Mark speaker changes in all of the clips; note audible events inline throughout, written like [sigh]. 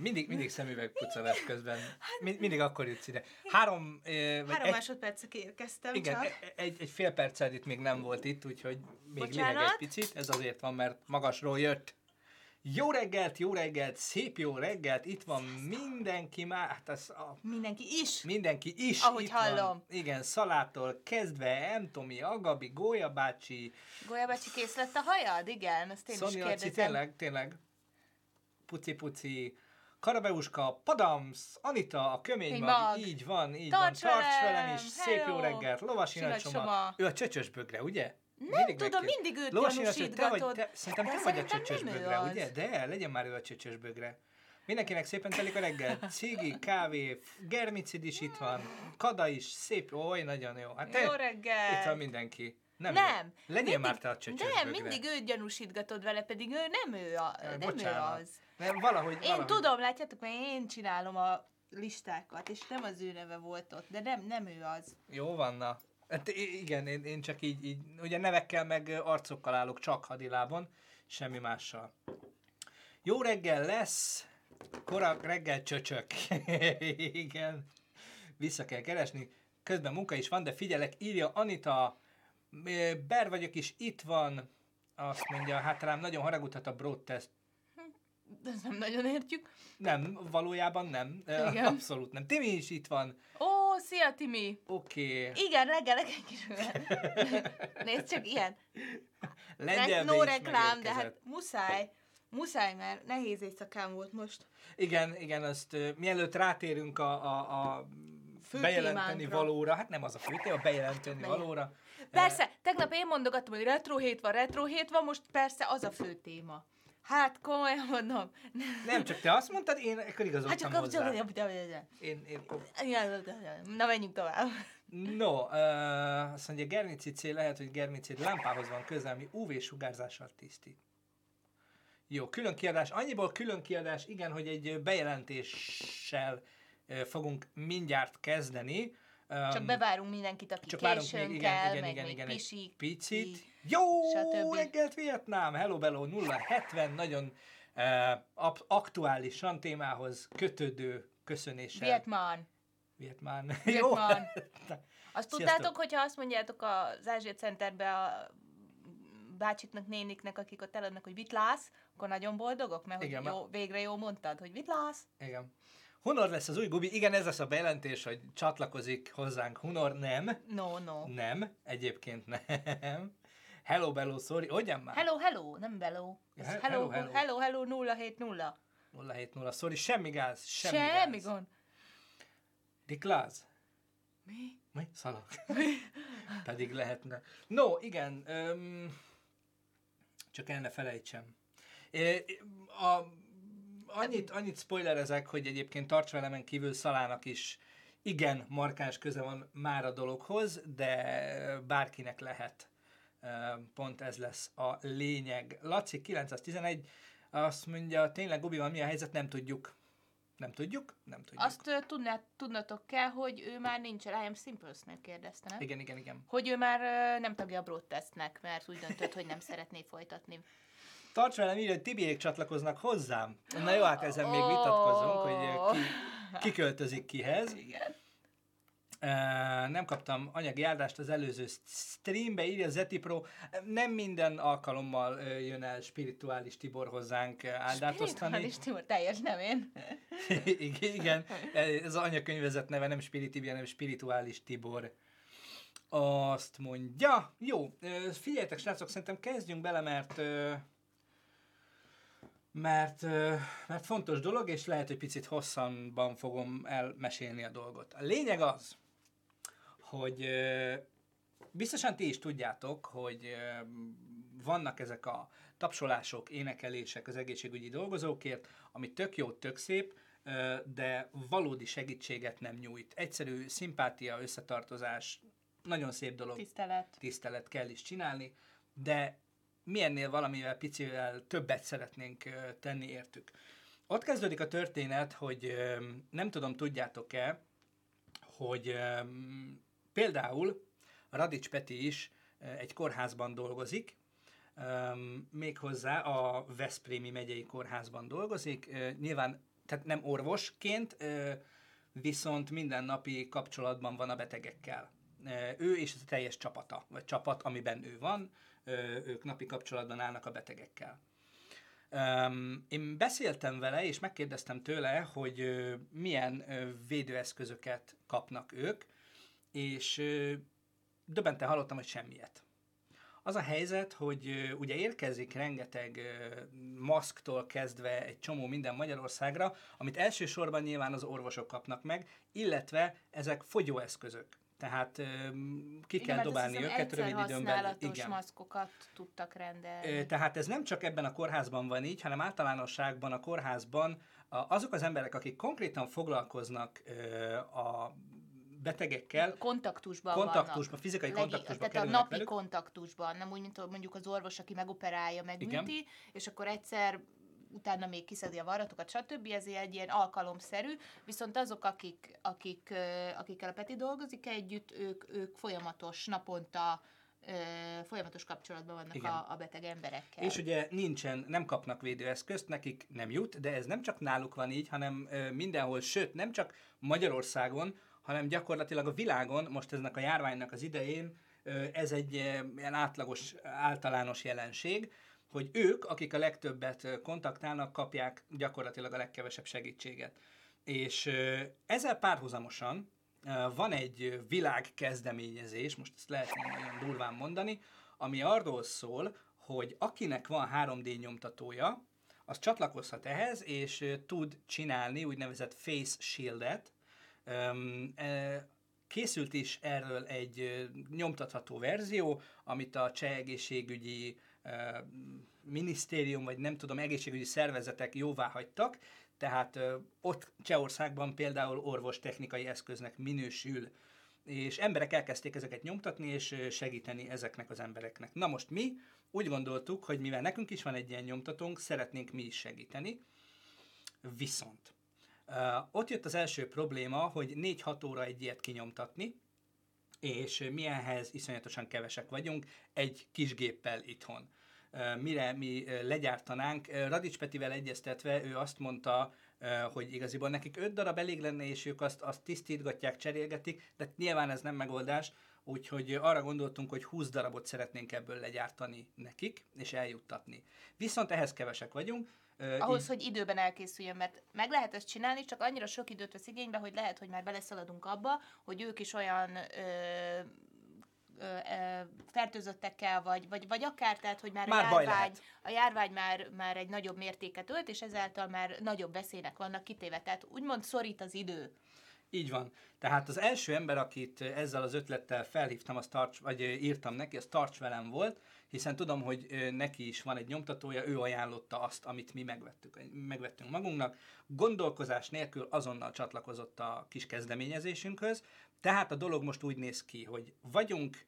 Speaker 1: Mindig, mindig szemüvegpucolás közben. [laughs] Mind, mindig akkor jutsz ide. Három, eh, vagy
Speaker 2: Három
Speaker 1: egy,
Speaker 2: másodpercig érkeztem
Speaker 1: igen,
Speaker 2: csak.
Speaker 1: e- egy, egy fél perced itt még nem volt itt, úgyhogy még liheg egy picit. Ez azért van, mert magasról jött. Jó reggelt, jó reggelt, szép jó reggelt, itt van mindenki már, hát ez a,
Speaker 2: Mindenki is.
Speaker 1: mindenki is
Speaker 2: Ahogy
Speaker 1: itt
Speaker 2: hallom.
Speaker 1: van. Igen, Szalától kezdve, Emtomi, Agabi, Gólya bácsi,
Speaker 2: Golya bácsi, kész lett a hajad? Igen, azt én
Speaker 1: Szoni
Speaker 2: is
Speaker 1: Laci,
Speaker 2: kérdezem.
Speaker 1: tényleg, tényleg, puci-puci, Karabeuska, Padams, Anita, a kömény mag, így van, így
Speaker 2: Tarts
Speaker 1: van, tarts
Speaker 2: velem,
Speaker 1: velem is, szép jó
Speaker 2: hello.
Speaker 1: reggelt, csoma.
Speaker 2: Csoma.
Speaker 1: Ő a csöcsös bögre, ugye?
Speaker 2: Nem tudom,
Speaker 1: megkér-
Speaker 2: mindig őt
Speaker 1: Lovasina Csoma, te vagy,
Speaker 2: gyanúsítgatod.
Speaker 1: te, szerintem te vagy a csöcsös
Speaker 2: ő
Speaker 1: bögre,
Speaker 2: az.
Speaker 1: ugye? De, legyen már ő a csöcsös bögre. Mindenkinek szépen telik a reggel. [laughs] Cigi, kávé, germicid is itt van, kada is, szép, oly, nagyon jó. Hát te,
Speaker 2: Jó reggel.
Speaker 1: Itt van mindenki. Nem.
Speaker 2: Nem.
Speaker 1: jó. Legyél
Speaker 2: mindig,
Speaker 1: már te a csöcsös
Speaker 2: Nem,
Speaker 1: bögre.
Speaker 2: mindig őt gyanúsítgatod vele, pedig ő nem ő, a, nem ő az.
Speaker 1: Nem, valahogy,
Speaker 2: Én
Speaker 1: valahogy.
Speaker 2: tudom, látjátok, mert én csinálom a listákat, és nem az ő neve volt ott, de nem, nem ő az.
Speaker 1: Jó van, na. Hát igen, én, én csak így, így, ugye nevekkel meg arcokkal állok csak hadilábon, semmi mással. Jó reggel lesz, korak reggel csöcsök. [laughs] igen, vissza kell keresni. Közben munka is van, de figyelek, írja Anita, Ber vagyok is, itt van, azt mondja, hát rám nagyon haragudhat a broad test. [laughs]
Speaker 2: De ezt nem nagyon értjük.
Speaker 1: Nem, valójában nem.
Speaker 2: Igen. [laughs]
Speaker 1: Abszolút nem. Timi is itt van.
Speaker 2: Ó, szia Timi!
Speaker 1: Oké. Okay.
Speaker 2: Igen, reggelek egy kis [laughs] Nézd csak, ilyen.
Speaker 1: Lengyelbe
Speaker 2: no reklám, de hát muszáj. Muszáj, mert nehéz éjszakám volt most.
Speaker 1: Igen, igen, azt uh, mielőtt rátérünk a, a, a
Speaker 2: Fő
Speaker 1: bejelenteni
Speaker 2: témánkra.
Speaker 1: valóra, hát nem az a fő téma, a bejelenteni valóra.
Speaker 2: Persze, tegnap én mondogattam, hogy retro hét van, retro hét van, most persze az a fő téma. Hát komolyan [laughs] mondom.
Speaker 1: Nem, csak te azt mondtad, én akkor
Speaker 2: Hát
Speaker 1: igazoltam
Speaker 2: csak
Speaker 1: hozzá.
Speaker 2: kapcsolatban.
Speaker 1: Én, én,
Speaker 2: Na, menjünk tovább.
Speaker 1: no, uh, azt mondja, Germici C lehet, hogy Germici lámpához van közel, ami UV-sugárzással tisztít. Jó, külön kiadás. Annyiból külön kiadás, igen, hogy egy bejelentéssel fogunk mindjárt kezdeni. Um,
Speaker 2: Csak bevárunk mindenkit, aki
Speaker 1: Csak
Speaker 2: későn
Speaker 1: még, igen,
Speaker 2: kell,
Speaker 1: igen,
Speaker 2: meg
Speaker 1: igen,
Speaker 2: még
Speaker 1: igen,
Speaker 2: pisik,
Speaker 1: picit. Jó
Speaker 2: stb.
Speaker 1: reggelt Vietnám! Hello Bello 070, nagyon uh, aktuálisan témához kötődő köszönéssel.
Speaker 2: Vietman.
Speaker 1: Vietmán.
Speaker 2: Vietman. [laughs]
Speaker 1: Jó. [laughs]
Speaker 2: Azt tudtátok, hogyha azt mondjátok az Ázsia Centerbe a bácsiknak, néniknek, akik ott eladnak, hogy vitlász, akkor nagyon boldogok, mert
Speaker 1: Igen,
Speaker 2: hogy jó, végre jó mondtad, hogy vitlász.
Speaker 1: Igen. Honor lesz az új Gubi. Igen, ez lesz a bejelentés, hogy csatlakozik hozzánk Honor. Nem.
Speaker 2: No, no.
Speaker 1: Nem. Egyébként nem. Hello Bello, sorry. Hogyan már?
Speaker 2: Hello, hello, nem bello. Ez
Speaker 1: he-
Speaker 2: hello,
Speaker 1: hello,
Speaker 2: hello, hello, hello, 070.
Speaker 1: 070, sorry. Semmi gáz. Semmi,
Speaker 2: Semmi
Speaker 1: gáz.
Speaker 2: gond.
Speaker 1: Dikláz.
Speaker 2: Mi?
Speaker 1: Mi? Szalak. [laughs] Pedig lehetne. No, igen. Öm, csak el ne felejtsem. É, A, annyit, annyit spoilerezek, hogy egyébként tarts velemen kívül Szalának is igen markáns köze van már a dologhoz, de bárkinek lehet. Pont ez lesz a lényeg. Laci 911 azt mondja, tényleg Gubival mi a helyzet, nem tudjuk. Nem tudjuk? Nem tudjuk.
Speaker 2: Azt ö, tudná, tudnatok kell, hogy ő már nincs el, I am Simplesnél kérdezte, nem?
Speaker 1: Igen, igen, igen.
Speaker 2: Hogy ő már ö, nem tagja a Broad Testnek, mert úgy döntött, hogy nem szeretné folytatni. [laughs]
Speaker 1: Tarts velem így, hogy Tibiék csatlakoznak hozzám. Na jó, hát ezen még vitatkozunk, hogy ki, ki költözik kihez.
Speaker 2: Igen.
Speaker 1: Nem kaptam anyagi áldást az előző streambe, írja Zeti Pro. Nem minden alkalommal jön el spirituális Tibor hozzánk áldát osztani.
Speaker 2: Spirituális Timur, teljes nem én. [laughs]
Speaker 1: Igen, ez az anyakönyvezet neve nem Spiritibi, hanem Spirituális Tibor. Azt mondja, jó, figyeljetek srácok, szerintem kezdjünk bele, mert mert, mert fontos dolog, és lehet, hogy picit hosszanban fogom elmesélni a dolgot. A lényeg az, hogy biztosan ti is tudjátok, hogy vannak ezek a tapsolások, énekelések az egészségügyi dolgozókért, ami tök jó, tök szép, de valódi segítséget nem nyújt. Egyszerű szimpátia, összetartozás, nagyon szép dolog
Speaker 2: Tisztelet.
Speaker 1: tisztelet kell is csinálni, de mi ennél valamivel picivel többet szeretnénk tenni értük. Ott kezdődik a történet, hogy nem tudom, tudjátok-e, hogy például Radics Peti is egy kórházban dolgozik, méghozzá a Veszprémi megyei kórházban dolgozik. Nyilván tehát nem orvosként, viszont mindennapi kapcsolatban van a betegekkel. Ő és a teljes csapata, vagy csapat, amiben ő van, ők napi kapcsolatban állnak a betegekkel. Én beszéltem vele, és megkérdeztem tőle, hogy milyen védőeszközöket kapnak ők, és döbbenten hallottam, hogy semmiet. Az a helyzet, hogy ugye érkezik rengeteg maszktól kezdve egy csomó minden Magyarországra, amit elsősorban nyilván az orvosok kapnak meg, illetve ezek fogyóeszközök. Tehát ki Igen, kell dobálni őket rövid időn belül.
Speaker 2: Igen. maszkokat tudtak rendelni.
Speaker 1: Tehát ez nem csak ebben a kórházban van így, hanem általánosságban a kórházban azok az emberek, akik konkrétan foglalkoznak a betegekkel
Speaker 2: kontaktusban
Speaker 1: kontaktusban,
Speaker 2: vannak.
Speaker 1: fizikai Legi, kontaktusban
Speaker 2: Tehát a napi velük. kontaktusban, nem úgy, mint mondjuk az orvos, aki megoperálja, megműti, és akkor egyszer utána még kiszedi a varratokat, stb. Ez egy ilyen alkalomszerű, viszont azok, akik, akik, akikkel a Peti dolgozik együtt, ők, ők folyamatos, naponta folyamatos kapcsolatban vannak a, a beteg emberekkel.
Speaker 1: És ugye nincsen, nem kapnak védőeszközt, nekik nem jut, de ez nem csak náluk van így, hanem mindenhol, sőt, nem csak Magyarországon, hanem gyakorlatilag a világon, most eznek a járványnak az idején, ez egy ilyen átlagos, általános jelenség, hogy ők, akik a legtöbbet kontaktálnak, kapják gyakorlatilag a legkevesebb segítséget. És ezzel párhuzamosan van egy világkezdeményezés, most ezt lehet nagyon durván mondani, ami arról szól, hogy akinek van 3D nyomtatója, az csatlakozhat ehhez, és tud csinálni úgynevezett face shieldet, Készült is erről egy nyomtatható verzió, amit a cseh egészségügyi minisztérium, vagy nem tudom, egészségügyi szervezetek jóvá hagytak, tehát ott Csehországban például orvostechnikai eszköznek minősül, és emberek elkezdték ezeket nyomtatni, és segíteni ezeknek az embereknek. Na most mi úgy gondoltuk, hogy mivel nekünk is van egy ilyen nyomtatónk, szeretnénk mi is segíteni, viszont ott jött az első probléma, hogy 4-6 óra egy ilyet kinyomtatni, és milyenhez iszonyatosan kevesek vagyunk egy kis géppel itthon. Mire mi legyártanánk, Radics Petivel egyeztetve ő azt mondta, hogy igaziból nekik 5 darab elég lenne, és ők azt, azt tisztítgatják, cserélgetik, de nyilván ez nem megoldás, úgyhogy arra gondoltunk, hogy 20 darabot szeretnénk ebből legyártani nekik, és eljuttatni. Viszont ehhez kevesek vagyunk,
Speaker 2: ahhoz, így... hogy időben elkészüljön, mert meg lehet ezt csinálni, csak annyira sok időt vesz igénybe, hogy lehet, hogy már beleszaladunk abba, hogy ők is olyan ö, fertőzöttekkel, vagy, vagy, vagy akár, tehát, hogy már, már a járvány, a járvány már, már egy nagyobb mértéket ölt, és ezáltal már nagyobb veszélynek vannak kitéve. Tehát úgymond szorít az idő.
Speaker 1: Így van. Tehát az első ember, akit ezzel az ötlettel felhívtam, az tarts, vagy írtam neki, az tarts velem volt, hiszen tudom, hogy neki is van egy nyomtatója, ő ajánlotta azt, amit mi megvettük, megvettünk magunknak. Gondolkozás nélkül azonnal csatlakozott a kis kezdeményezésünkhöz, tehát a dolog most úgy néz ki, hogy vagyunk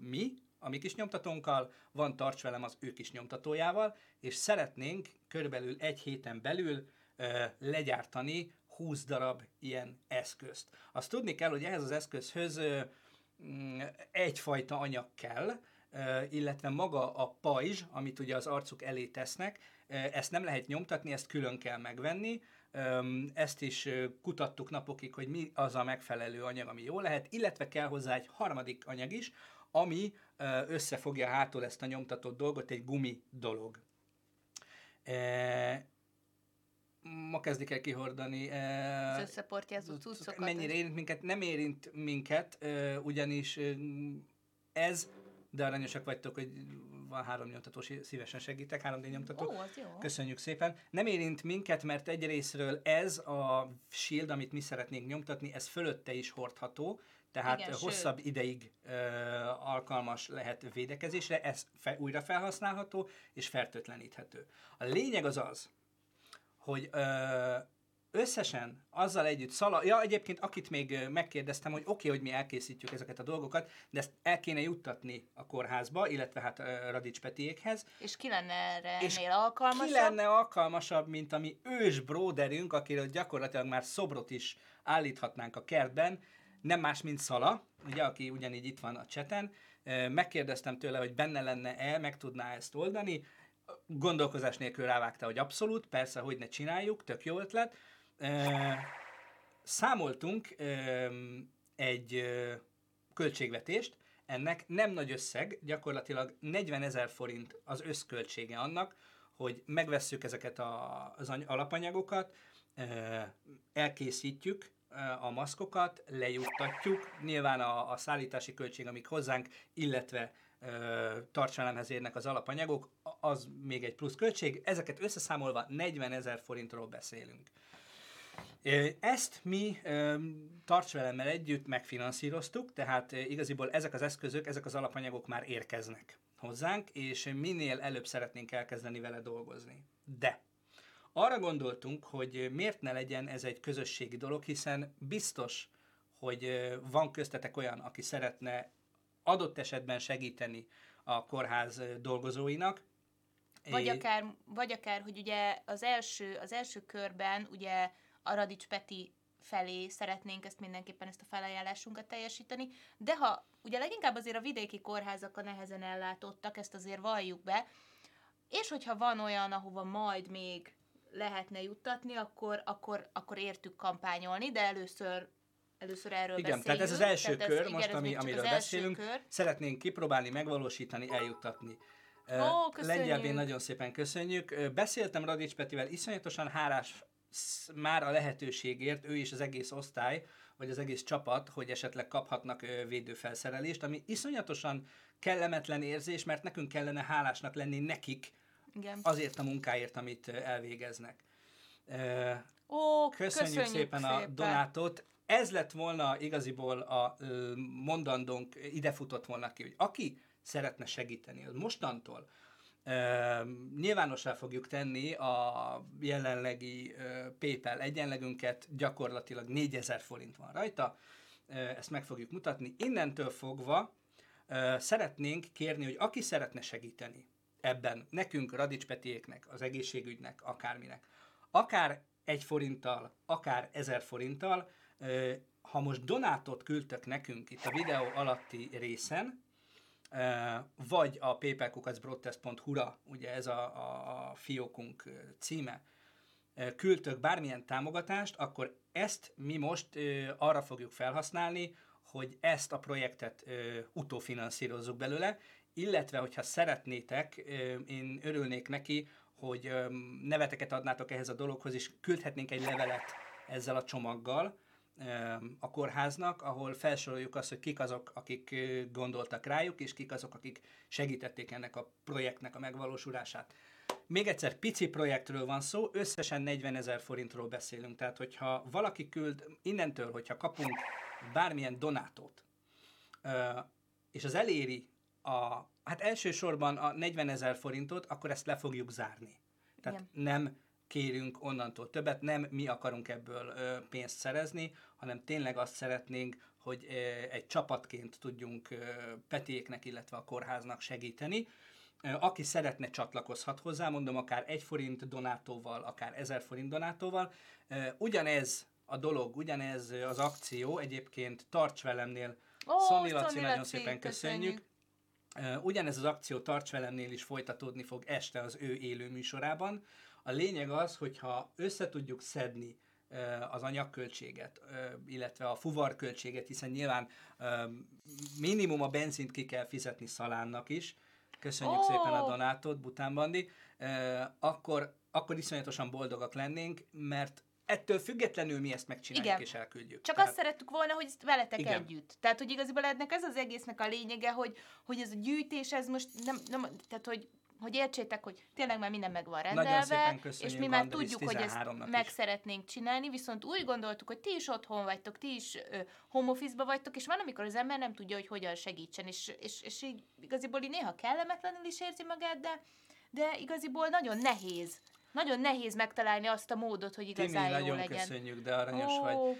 Speaker 1: mi, a mi kis nyomtatónkkal, van tarts velem az ő kis nyomtatójával, és szeretnénk körülbelül egy héten belül ö, legyártani 20 darab ilyen eszközt. Azt tudni kell, hogy ehhez az eszközhöz mm, egyfajta anyag kell, illetve maga a pajzs, amit ugye az arcuk elé tesznek, ezt nem lehet nyomtatni, ezt külön kell megvenni, ezt is kutattuk napokig, hogy mi az a megfelelő anyag, ami jó lehet, illetve kell hozzá egy harmadik anyag is, ami összefogja hátul ezt a nyomtatott dolgot, egy gumi dolog. Ma kezdik el kihordani.
Speaker 2: Az összeportyázó cuccokat.
Speaker 1: Mennyire érint minket? Nem érint minket, ugyanis ez de aranyosak vagytok, hogy van három nyomtató, szívesen segítek, három d nyomtató.
Speaker 2: Ó, az jó.
Speaker 1: Köszönjük szépen. Nem érint minket, mert egyrésztről ez a shield, amit mi szeretnénk nyomtatni, ez fölötte is hordható, tehát Igen, hosszabb sőt. ideig ö, alkalmas lehet védekezésre, ez fe, újra felhasználható és fertőtleníthető. A lényeg az az, hogy ö, összesen azzal együtt szala, ja egyébként akit még megkérdeztem, hogy oké, okay, hogy mi elkészítjük ezeket a dolgokat, de ezt el kéne juttatni a kórházba, illetve hát Radics Petiékhez.
Speaker 2: És ki lenne erre és ennél alkalmasabb?
Speaker 1: ki lenne alkalmasabb, mint a mi ős bróderünk, akiről gyakorlatilag már szobrot is állíthatnánk a kertben, nem más, mint Szala, ugye, aki ugyanígy itt van a cseten. Megkérdeztem tőle, hogy benne lenne-e, meg tudná ezt oldani. Gondolkozás nélkül rávágta, hogy abszolút, persze, hogy ne csináljuk, tök jó ötlet. Számoltunk egy költségvetést, ennek nem nagy összeg, gyakorlatilag 40 ezer forint az összköltsége annak, hogy megvesszük ezeket az alapanyagokat, elkészítjük a maszkokat, lejuttatjuk, nyilván a, a szállítási költség, amik hozzánk, illetve tartsalemhez érnek az alapanyagok, az még egy plusz költség. Ezeket összeszámolva 40 ezer forintról beszélünk. Ezt mi tartsvelemmel együtt megfinanszíroztuk, tehát igaziból ezek az eszközök, ezek az alapanyagok már érkeznek hozzánk, és minél előbb szeretnénk elkezdeni vele dolgozni. De arra gondoltunk, hogy miért ne legyen ez egy közösségi dolog, hiszen biztos, hogy van köztetek olyan, aki szeretne adott esetben segíteni a kórház dolgozóinak.
Speaker 2: Vagy akár, vagy akár, hogy ugye az első, az első körben ugye a Radics Peti felé szeretnénk ezt mindenképpen ezt a felajánlásunkat teljesíteni, de ha ugye leginkább azért a vidéki kórházak a nehezen ellátottak, ezt azért valljuk be, és hogyha van olyan, ahova majd még lehetne juttatni, akkor, akkor, akkor értük kampányolni, de először Először erről
Speaker 1: Igen,
Speaker 2: beszéljünk.
Speaker 1: tehát ez az első tehát kör, ez, most igen, ami, amiről beszélünk, kör. szeretnénk kipróbálni, megvalósítani, eljuttatni.
Speaker 2: Ó,
Speaker 1: Lengyelbén nagyon szépen köszönjük. Beszéltem Radics Petivel, iszonyatosan hálás már a lehetőségért, ő is az egész osztály, vagy az egész csapat, hogy esetleg kaphatnak védőfelszerelést, ami iszonyatosan kellemetlen érzés, mert nekünk kellene hálásnak lenni nekik Igen. azért a munkáért, amit elvégeznek.
Speaker 2: Ó,
Speaker 1: köszönjük, köszönjük szépen, szépen a donátot. Ez lett volna igaziból a mondandónk, ide futott volna ki, hogy aki szeretne segíteni, mostantól nyilvánossá fogjuk tenni a jelenlegi PayPal egyenlegünket, gyakorlatilag 4000 forint van rajta, ezt meg fogjuk mutatni. Innentől fogva szeretnénk kérni, hogy aki szeretne segíteni ebben, nekünk, Radics Petiéknek, az egészségügynek, akárminek, akár egy forinttal, akár ezer forinttal, ha most donátot küldtök nekünk itt a videó alatti részen, vagy a paypalkukacbroadcast.hu-ra, ugye ez a, a, fiókunk címe, küldtök bármilyen támogatást, akkor ezt mi most arra fogjuk felhasználni, hogy ezt a projektet utófinanszírozzuk belőle, illetve hogyha szeretnétek, én örülnék neki, hogy neveteket adnátok ehhez a dologhoz, és küldhetnénk egy levelet ezzel a csomaggal, a kórháznak, ahol felsoroljuk azt, hogy kik azok, akik gondoltak rájuk, és kik azok, akik segítették ennek a projektnek a megvalósulását. Még egyszer, pici projektről van szó, összesen 40 ezer forintról beszélünk, tehát hogyha valaki küld, innentől, hogyha kapunk bármilyen donátót, és az eléri a, hát elsősorban a 40 ezer forintot, akkor ezt le fogjuk zárni. Tehát Igen. nem kérünk onnantól többet, nem mi akarunk ebből ö, pénzt szerezni, hanem tényleg azt szeretnénk, hogy ö, egy csapatként tudjunk ö, Petiéknek, illetve a kórháznak segíteni. Aki szeretne, csatlakozhat hozzá, mondom, akár egy forint donátóval, akár ezer forint donátóval. Ugyanez a dolog, ugyanez az akció egyébként Tarts velemnél,
Speaker 2: oh,
Speaker 1: Szoni Laci, nagyon szépen köszönjük. köszönjük. Ugyanez az akció Tarts velemnél is folytatódni fog este az ő élő műsorában. A lényeg az, hogyha össze tudjuk szedni az anyagköltséget, illetve a fuvarköltséget, hiszen nyilván minimum a benzint ki kell fizetni Szalánnak is, köszönjük oh! szépen a donátot, Bután Bandi, akkor, akkor iszonyatosan boldogak lennénk, mert ettől függetlenül mi ezt megcsináljuk Igen. és elküldjük.
Speaker 2: Csak Tehát... azt szerettük volna, hogy ezt veletek Igen. együtt. Tehát, hogy igazából ennek ez az egésznek a lényege, hogy, hogy ez a gyűjtés, ez most nem, nem tehát, hogy hogy értsétek, hogy tényleg már minden meg van rendelve, és mi már tudjuk, hogy ezt meg is. szeretnénk csinálni, viszont úgy gondoltuk, hogy ti is otthon vagytok, ti is ö, home office-ba vagytok, és van, amikor az ember nem tudja, hogy hogyan segítsen, és, és, és így igaziból így néha kellemetlenül is érzi magát, de, de igaziból nagyon nehéz nagyon nehéz megtalálni azt a módot, hogy igazán Timi, jó
Speaker 1: nagyon
Speaker 2: legyen.
Speaker 1: köszönjük, de aranyos oh. vagy.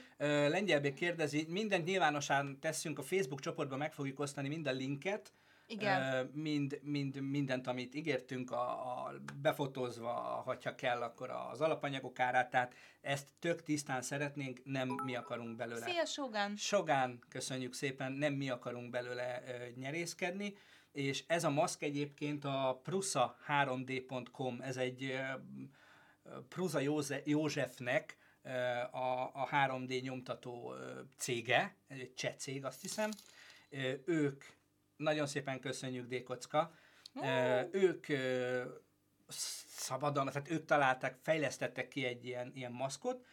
Speaker 1: Lengyelbé kérdezi, mindent nyilvánosan teszünk a Facebook csoportba, meg fogjuk osztani mind a linket, igen. Mind, mind, mindent, amit ígértünk, a, a befotózva, hogyha kell, akkor az alapanyagok árát, tehát ezt tök tisztán szeretnénk, nem mi akarunk belőle.
Speaker 2: Szia, Sogán!
Speaker 1: Sogán, köszönjük szépen, nem mi akarunk belőle nyerészkedni, és ez a maszk egyébként a prusa3d.com, ez egy Prusa Józsefnek a, a 3D nyomtató cége, egy cseh cég, azt hiszem. Ők, nagyon szépen köszönjük Dékocka, ők szabadon, tehát ők találták, fejlesztettek ki egy ilyen, ilyen maszkot,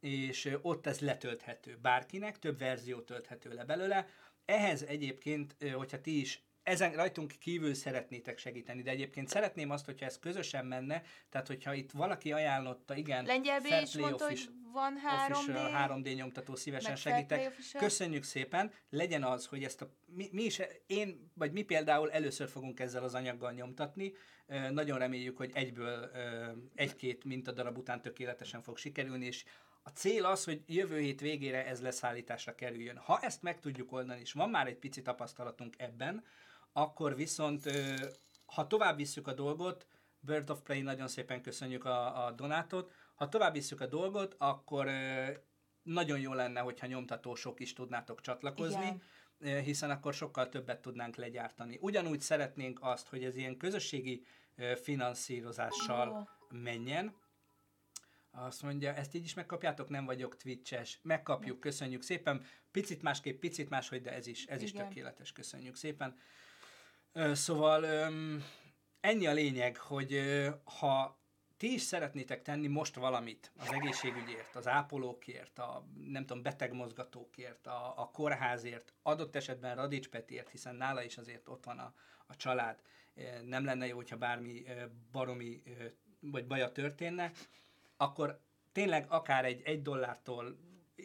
Speaker 1: és ott ez letölthető bárkinek, több verzió tölthető le belőle. Ehhez egyébként, hogyha ti is ezen rajtunk kívül szeretnétek segíteni, de egyébként szeretném azt, hogyha ez közösen menne, tehát hogyha itt valaki ajánlotta, igen,
Speaker 2: Lengyelbe is mondta, hogy van 3D,
Speaker 1: 3D nyomtató, szívesen segítek. Köszönjük szépen, legyen az, hogy ezt a, mi, mi is, én, vagy mi például először fogunk ezzel az anyaggal nyomtatni, nagyon reméljük, hogy egyből egy-két mintadarab után tökéletesen fog sikerülni, és a cél az, hogy jövő hét végére ez leszállításra kerüljön. Ha ezt meg tudjuk oldani, és van már egy pici tapasztalatunk ebben, akkor viszont, ha tovább visszük a dolgot, Bird of Prey, nagyon szépen köszönjük a, a donátot, ha tovább visszük a dolgot, akkor nagyon jó lenne, hogyha nyomtatósok is tudnátok csatlakozni, Igen. hiszen akkor sokkal többet tudnánk legyártani. Ugyanúgy szeretnénk azt, hogy ez ilyen közösségi finanszírozással oh. menjen, azt mondja, ezt így is megkapjátok, nem vagyok twitches. Megkapjuk, köszönjük szépen. Picit másképp, picit máshogy, de ez is, ez is tökéletes, köszönjük szépen. Szóval ennyi a lényeg, hogy ha ti is szeretnétek tenni most valamit az egészségügyért, az ápolókért, a nem tudom, betegmozgatókért, a, a kórházért, adott esetben Radics Petiért, hiszen nála is azért ott van a, a család, nem lenne jó, hogyha bármi baromi vagy baja történne, akkor tényleg akár egy egy dollártól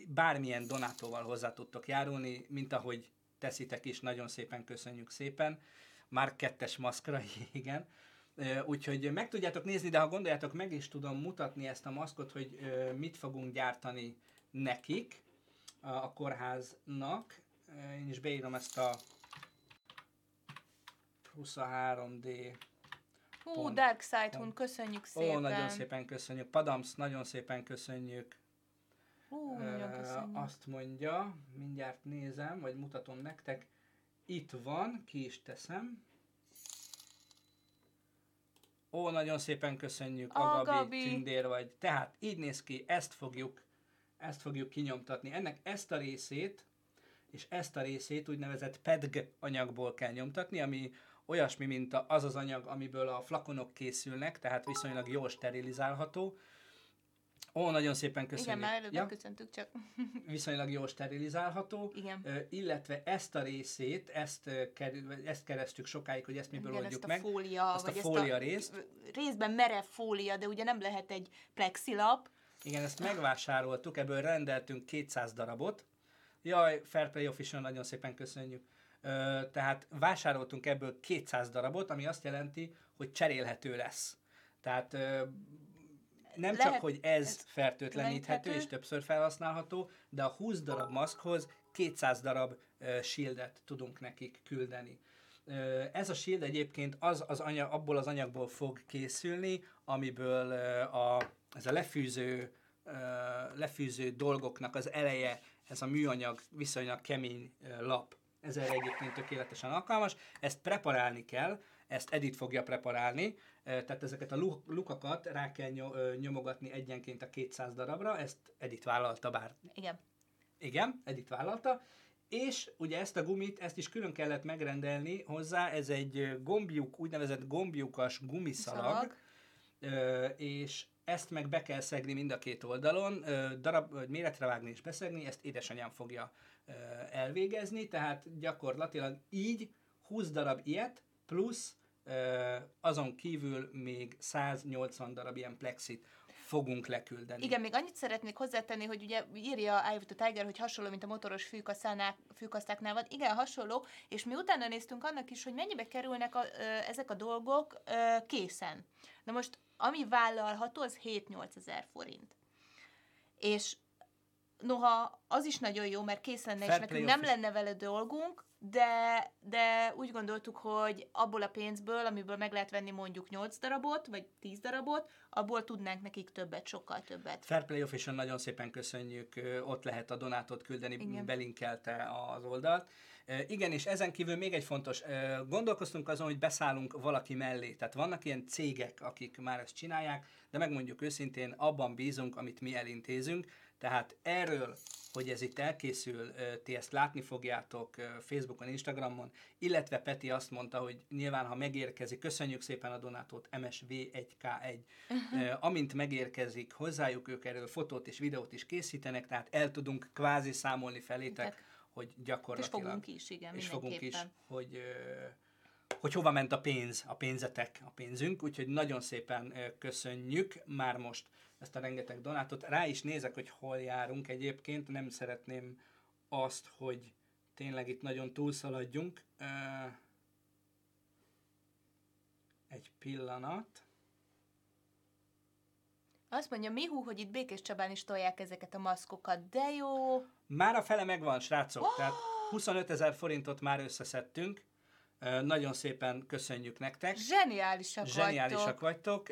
Speaker 1: bármilyen donátóval hozzá tudtok járulni, mint ahogy teszitek is, nagyon szépen köszönjük szépen. Már kettes maszkra, [laughs] igen. Úgyhogy meg tudjátok nézni, de ha gondoljátok, meg is tudom mutatni ezt a maszkot, hogy mit fogunk gyártani nekik, a kórháznak. Én is beírom ezt a plusz a 3D
Speaker 2: Hú, Dark Side Hun, köszönjük szépen. Ó,
Speaker 1: nagyon szépen köszönjük. Padams, nagyon szépen köszönjük.
Speaker 2: Hú, nagyon köszönjük.
Speaker 1: Azt mondja, mindjárt nézem, vagy mutatom nektek. Itt van, ki is teszem. Ó, nagyon szépen köszönjük, a Gabi, Tündér vagy. Tehát így néz ki, ezt fogjuk, ezt fogjuk kinyomtatni. Ennek ezt a részét, és ezt a részét úgynevezett PEDG anyagból kell nyomtatni, ami olyasmi, mint az az anyag, amiből a flakonok készülnek, tehát viszonylag jól sterilizálható. Ó, nagyon szépen köszönjük.
Speaker 2: Igen, már előbb ja? köszöntük csak. [laughs]
Speaker 1: Viszonylag jól sterilizálható.
Speaker 2: Igen.
Speaker 1: Illetve ezt a részét, ezt, ezt keresztük sokáig, hogy ezt miből Igen, oldjuk
Speaker 2: ezt
Speaker 1: meg.
Speaker 2: A fólia,
Speaker 1: azt vagy a fólia ezt a részt.
Speaker 2: Részben merev fólia, de ugye nem lehet egy plexilap.
Speaker 1: Igen, ezt megvásároltuk, ebből rendeltünk 200 darabot. Jaj, Fairplay Official, nagyon szépen köszönjük tehát vásároltunk ebből 200 darabot, ami azt jelenti, hogy cserélhető lesz. Tehát nem Lehet, csak, hogy ez, ez fertőtleníthető és többször felhasználható, de a 20 darab maszkhoz 200 darab shieldet tudunk nekik küldeni. Ez a shield egyébként az, az anyag, abból az anyagból fog készülni, amiből a, ez a lefűző, lefűző dolgoknak az eleje, ez a műanyag viszonylag kemény lap ezzel egyébként tökéletesen alkalmas. Ezt preparálni kell, ezt Edit fogja preparálni, tehát ezeket a lukakat rá kell nyomogatni egyenként a 200 darabra, ezt Edit vállalta bár.
Speaker 2: Igen.
Speaker 1: Igen, Edit vállalta. És ugye ezt a gumit, ezt is külön kellett megrendelni hozzá, ez egy gombjuk, úgynevezett gombjukas gumiszalag, és ezt meg be kell szegni mind a két oldalon, darab, méretre vágni és beszegni, ezt édesanyám fogja elvégezni, tehát gyakorlatilag így 20 darab ilyet, plusz azon kívül még 180 darab ilyen plexit fogunk leküldeni.
Speaker 2: Igen, még annyit szeretnék hozzátenni, hogy ugye írja Eye of the Tiger, hogy hasonló, mint a motoros fűkasztáknál van. Igen, hasonló, és mi utána néztünk annak is, hogy mennyibe kerülnek a, ezek a dolgok készen. Na most, ami vállalható, az 7-8 ezer forint. És noha az is nagyon jó, mert kész lenne, Fair és nekünk nem lenne vele dolgunk, de, de úgy gondoltuk, hogy abból a pénzből, amiből meg lehet venni mondjuk 8 darabot, vagy 10 darabot, abból tudnánk nekik többet, sokkal többet.
Speaker 1: Fair Play Official nagyon szépen köszönjük, ott lehet a donátot küldeni, Igen. belinkelte az oldalt. Igen, és ezen kívül még egy fontos, gondolkoztunk azon, hogy beszállunk valaki mellé. Tehát vannak ilyen cégek, akik már ezt csinálják, de megmondjuk őszintén, abban bízunk, amit mi elintézünk. Tehát erről, hogy ez itt elkészül, ti ezt látni fogjátok Facebookon, Instagramon, illetve Peti azt mondta, hogy nyilván, ha megérkezik, köszönjük szépen a donátot, MSV1K1, uh-huh. amint megérkezik, hozzájuk ők erről fotót és videót is készítenek, tehát el tudunk kvázi számolni felétek, hogy gyakorlatilag...
Speaker 2: És fogunk is, igen,
Speaker 1: És fogunk is, hogy, hogy hova ment a pénz, a pénzetek, a pénzünk, úgyhogy nagyon szépen köszönjük már most ezt a rengeteg donátot. Rá is nézek, hogy hol járunk egyébként, nem szeretném azt, hogy tényleg itt nagyon túlszaladjunk. Egy pillanat.
Speaker 2: Azt mondja Mihu, hogy itt Békés Csabán is tolják ezeket a maszkokat, de jó.
Speaker 1: Már a fele megvan, srácok. Oh! Tehát 25 ezer forintot már összeszedtünk. Nagyon szépen köszönjük nektek.
Speaker 2: Zseniálisak,
Speaker 1: Zseniálisak vagytok. vagytok.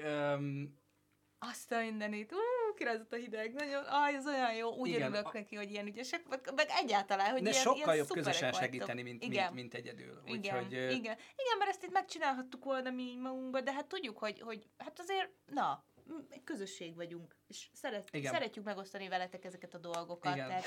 Speaker 2: Azt a mindenit. Kirázott a hideg. Nagyon, aj, ez olyan jó. Úgy Igen, örülök a... neki, hogy ilyen ügyesek, meg, meg egyáltalán, hogy
Speaker 1: De
Speaker 2: ilyen,
Speaker 1: sokkal
Speaker 2: ilyen
Speaker 1: jobb közösen vagytok. segíteni, mint, Igen. mint, mint egyedül.
Speaker 2: Igen. Úgyhogy, Igen. Igen, mert ezt itt megcsinálhattuk volna mi magunkba, de hát tudjuk, hogy, hogy hát azért, na, egy közösség vagyunk, és szeret, szeretjük megosztani veletek ezeket a dolgokat. Igen. Tehát...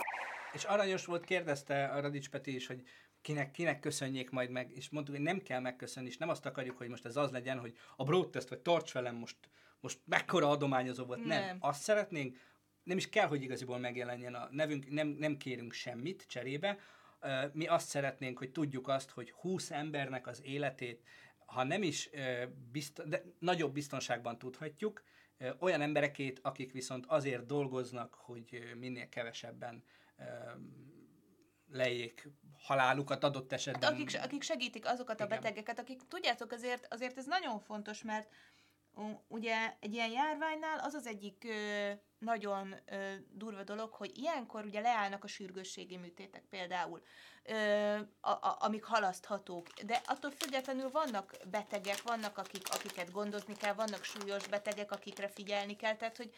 Speaker 1: És aranyos volt, kérdezte a Radics Peti is, hogy kinek, kinek köszönjék majd meg, és mondtuk, hogy nem kell megköszönni, és nem azt akarjuk, hogy most ez az legyen, hogy a broadtest vagy tarts velem most, most mekkora adományozó volt. Nem. nem. Azt szeretnénk, nem is kell, hogy igaziból megjelenjen a nevünk, nem, nem kérünk semmit cserébe, mi azt szeretnénk, hogy tudjuk azt, hogy 20 embernek az életét, ha nem is bizt- de nagyobb biztonságban tudhatjuk, olyan emberekét, akik viszont azért dolgoznak, hogy minél kevesebben lejjék halálukat adott esetben.
Speaker 2: Hát akik, akik segítik azokat Igen. a betegeket, akik tudjátok, azért, azért ez nagyon fontos, mert ugye egy ilyen járványnál az az egyik ö, nagyon ö, durva dolog, hogy ilyenkor ugye leállnak a sürgősségi műtétek például, ö, a, a, amik halaszthatók, de attól függetlenül vannak betegek, vannak akik, akiket gondozni kell, vannak súlyos betegek, akikre figyelni kell, tehát hogy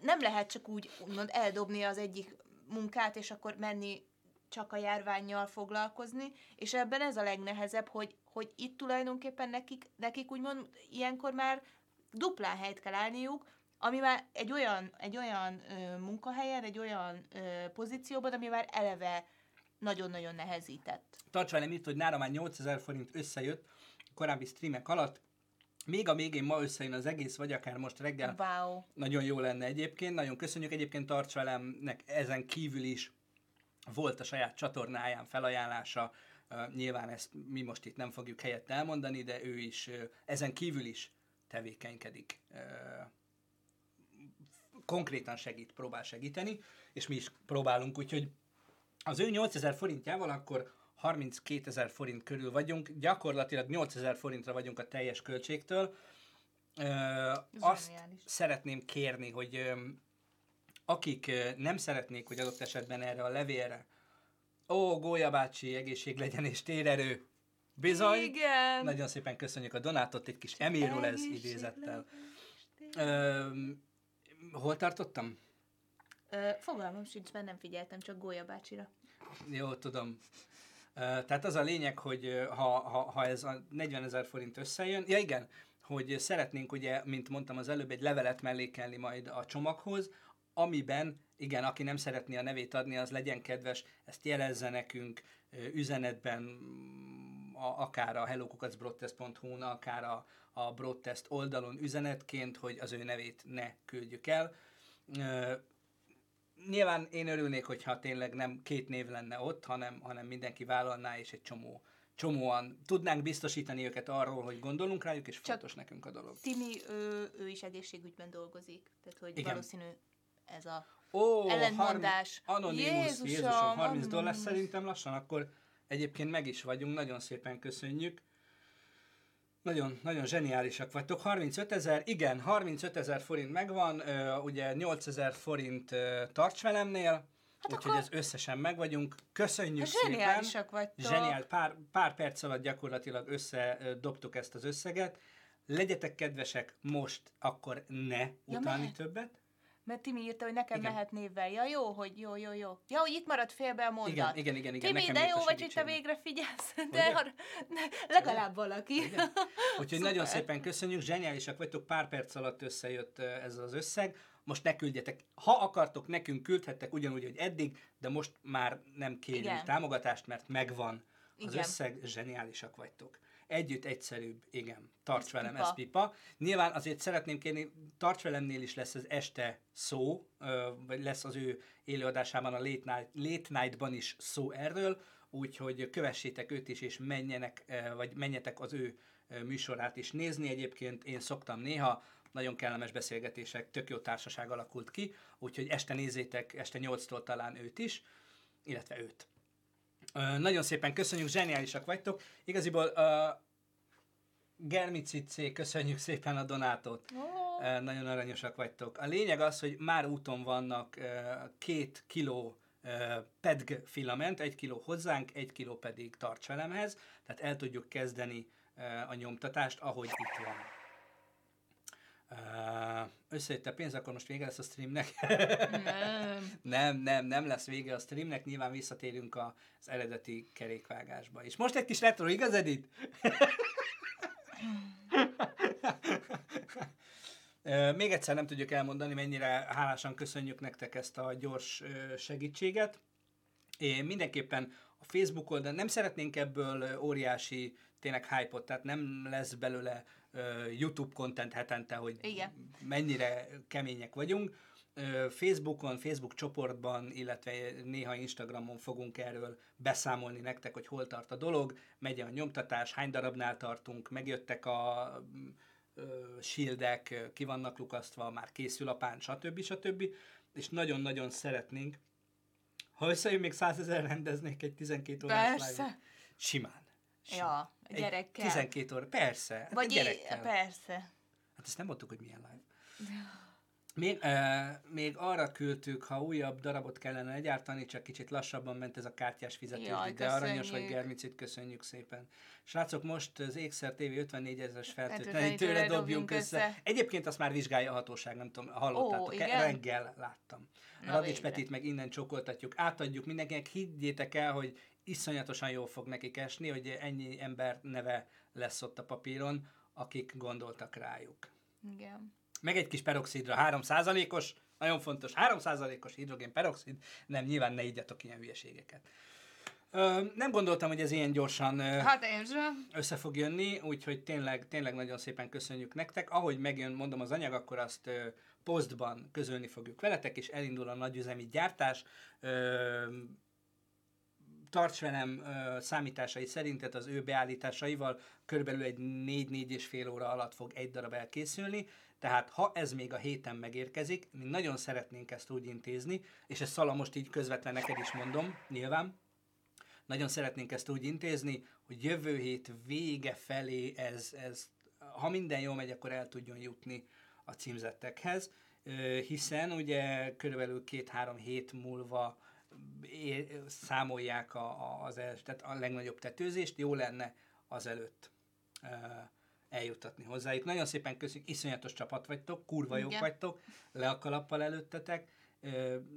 Speaker 2: nem lehet csak úgy úgymond eldobni az egyik munkát, és akkor menni csak a járványjal foglalkozni, és ebben ez a legnehezebb, hogy, hogy itt tulajdonképpen nekik, nekik úgymond ilyenkor már duplán helyt kell állniuk, ami már egy olyan, egy olyan ö, munkahelyen, egy olyan ö, pozícióban, ami már eleve nagyon-nagyon nehezített.
Speaker 1: Tarts velem itt, hogy nára már 8000 forint összejött korábbi streamek alatt, még a végén ma összejön az egész, vagy akár most reggel.
Speaker 2: Wow.
Speaker 1: Nagyon jó lenne egyébként. Nagyon köszönjük egyébként tarts velemnek ezen kívül is volt a saját csatornáján felajánlása, uh, nyilván ezt mi most itt nem fogjuk helyett elmondani, de ő is uh, ezen kívül is tevékenykedik. Uh, konkrétan segít, próbál segíteni, és mi is próbálunk, úgyhogy az ő 8000 forintjával akkor 32 ezer forint körül vagyunk, gyakorlatilag 8 ezer forintra vagyunk a teljes költségtől. Ö, azt szeretném kérni, hogy akik nem szeretnék, hogy adott esetben erre a levélre, ó, Gólya bácsi, egészség legyen és térerő, bizony,
Speaker 2: Igen.
Speaker 1: nagyon szépen köszönjük a donátot, egy kis Emilról ez idézettel. Ö, hol tartottam?
Speaker 2: Ö, fogalmam sincs, mert nem figyeltem csak Gólya bácsira.
Speaker 1: Jó, tudom. Tehát az a lényeg, hogy ha, ha, ha ez a 40 ezer forint összejön, ja igen, hogy szeretnénk ugye, mint mondtam az előbb, egy levelet mellékelni majd a csomaghoz, amiben, igen, aki nem szeretné a nevét adni, az legyen kedves, ezt jelezze nekünk üzenetben, a, akár a hellokukacbroadtest.hu-n, akár a, a Broadtest oldalon üzenetként, hogy az ő nevét ne küldjük el. Nyilván én örülnék, hogyha tényleg nem két név lenne ott, hanem, hanem mindenki vállalná, és egy csomó csomóan tudnánk biztosítani őket arról, hogy gondolunk rájuk, és Csak fontos nekünk a dolog.
Speaker 2: Timi, ő, ő is egészségügyben dolgozik, tehát hogy Igen. valószínű ez a
Speaker 1: Ó, ellentmondás. Anonimus, Jézusom, Jézusom 30 anonimus. dollár szerintem lassan, akkor egyébként meg is vagyunk, nagyon szépen köszönjük. Nagyon, nagyon zseniálisak vagytok. 35 ezer, igen, 35 ezer forint megvan, ugye 8 ezer forint tarts velemnél, hát úgyhogy ez összesen meg vagyunk. Köszönjük hát szépen.
Speaker 2: Zseniálisak vagytok.
Speaker 1: Zseniál, pár, pár perc alatt gyakorlatilag összedobtuk ezt az összeget. Legyetek kedvesek most, akkor ne utáni többet
Speaker 2: mert Timi írta, hogy nekem igen. mehet névvel. Ja, jó, hogy jó, jó, jó. Ja, hogy itt maradt félbe a mondat.
Speaker 1: Igen, igen, igen. igen.
Speaker 2: Timi, de jó vagy, hogy te végre figyelsz. De ar- ne, legalább valaki. Igen.
Speaker 1: Úgyhogy [laughs] nagyon szépen köszönjük, zseniálisak vagytok, pár perc alatt összejött ez az összeg. Most ne küldjetek. Ha akartok, nekünk küldhettek ugyanúgy, hogy eddig, de most már nem kérjük igen. támogatást, mert megvan az igen. összeg, zseniálisak vagytok. Együtt egyszerűbb, igen. Tarts ez velem, pipa. ez pipa. Nyilván azért szeretném kérni, Tarts velemnél is lesz az este szó, vagy lesz az ő élőadásában a Late, Night, Late Night-ban is szó erről, úgyhogy kövessétek őt is, és menjenek, vagy menjetek az ő műsorát is nézni. Egyébként én szoktam néha, nagyon kellemes beszélgetések, tök jó társaság alakult ki, úgyhogy este nézzétek, este 8-tól talán őt is, illetve őt. Nagyon szépen köszönjük, zseniálisak vagytok. Igaziból uh, Germicicé, köszönjük szépen a donátot. Oh. Uh, nagyon aranyosak vagytok. A lényeg az, hogy már úton vannak uh, két kiló PEDG filament, egy kiló hozzánk, egy kiló pedig tartselemhez, tehát el tudjuk kezdeni a nyomtatást, ahogy itt van. Összejött a pénz, akkor most vége lesz a streamnek? nem. [laughs] nem, nem, nem lesz vége a streamnek, nyilván visszatérünk az eredeti kerékvágásba. És most egy kis retro, igaz Edith? még egyszer nem tudjuk elmondani, mennyire hálásan köszönjük nektek ezt a gyors segítséget. Én mindenképpen a Facebook oldalon nem szeretnénk ebből óriási tényleg hype tehát nem lesz belőle YouTube content hetente, hogy Igen. mennyire kemények vagyunk. Facebookon, Facebook csoportban, illetve néha Instagramon fogunk erről beszámolni nektek, hogy hol tart a dolog, megy a nyomtatás, hány darabnál tartunk, megjöttek a shieldek, ki vannak lukasztva, már készül a pán, stb. stb. És nagyon-nagyon szeretnénk, ha összejön még százezer rendeznék egy 12 órás
Speaker 2: Persze. live
Speaker 1: Simán.
Speaker 2: Ja, a gyerekkel.
Speaker 1: Egy 12 óra, persze. Hát
Speaker 2: Vagy gyerekkel. persze.
Speaker 1: Hát ezt nem mondtuk, hogy milyen live. Még, uh, még arra küldtük, ha újabb darabot kellene egyártani, csak kicsit lassabban ment ez a kártyás fizetés, Jaj, de aranyos vagy Germicit, köszönjük szépen. Srácok, most az Ékszer TV 54 ezeres feltétlenül tőle dobjunk össze. össze. Egyébként azt már vizsgálja a hatóság, nem tudom, hallottátok igen? Reggel láttam. Na, Radics Petit meg innen csokoltatjuk, átadjuk mindenkinek, higgyétek el, hogy iszonyatosan jól fog nekik esni, hogy ennyi ember neve lesz ott a papíron, akik gondoltak rájuk.
Speaker 2: Igen.
Speaker 1: Meg egy kis peroxidra, 3%-os, nagyon fontos, 3%-os hidrogén peroxid, nem, nyilván ne igyatok ilyen hülyeségeket. Ö, nem gondoltam, hogy ez ilyen gyorsan ö,
Speaker 2: hát én sem.
Speaker 1: össze fog jönni, úgyhogy tényleg, tényleg nagyon szépen köszönjük nektek. Ahogy megjön, mondom az anyag, akkor azt ö, posztban közölni fogjuk veletek, és elindul a nagyüzemi gyártás. Ö, tarts velem ö, számításai szerint, tehát az ő beállításaival körülbelül egy 4-4 és fél óra alatt fog egy darab elkészülni, tehát ha ez még a héten megérkezik, mi nagyon szeretnénk ezt úgy intézni, és ezt Szala most így közvetlen neked is mondom, nyilván, nagyon szeretnénk ezt úgy intézni, hogy jövő hét vége felé ez, ez ha minden jól megy, akkor el tudjon jutni a címzettekhez, hiszen ugye körülbelül két-három hét múlva számolják a, a, az el, tehát a legnagyobb tetőzést, jó lenne azelőtt eljutatni hozzájuk. Nagyon szépen köszönjük, iszonyatos csapat vagytok, kurva jók vagytok, le a kalappal előttetek,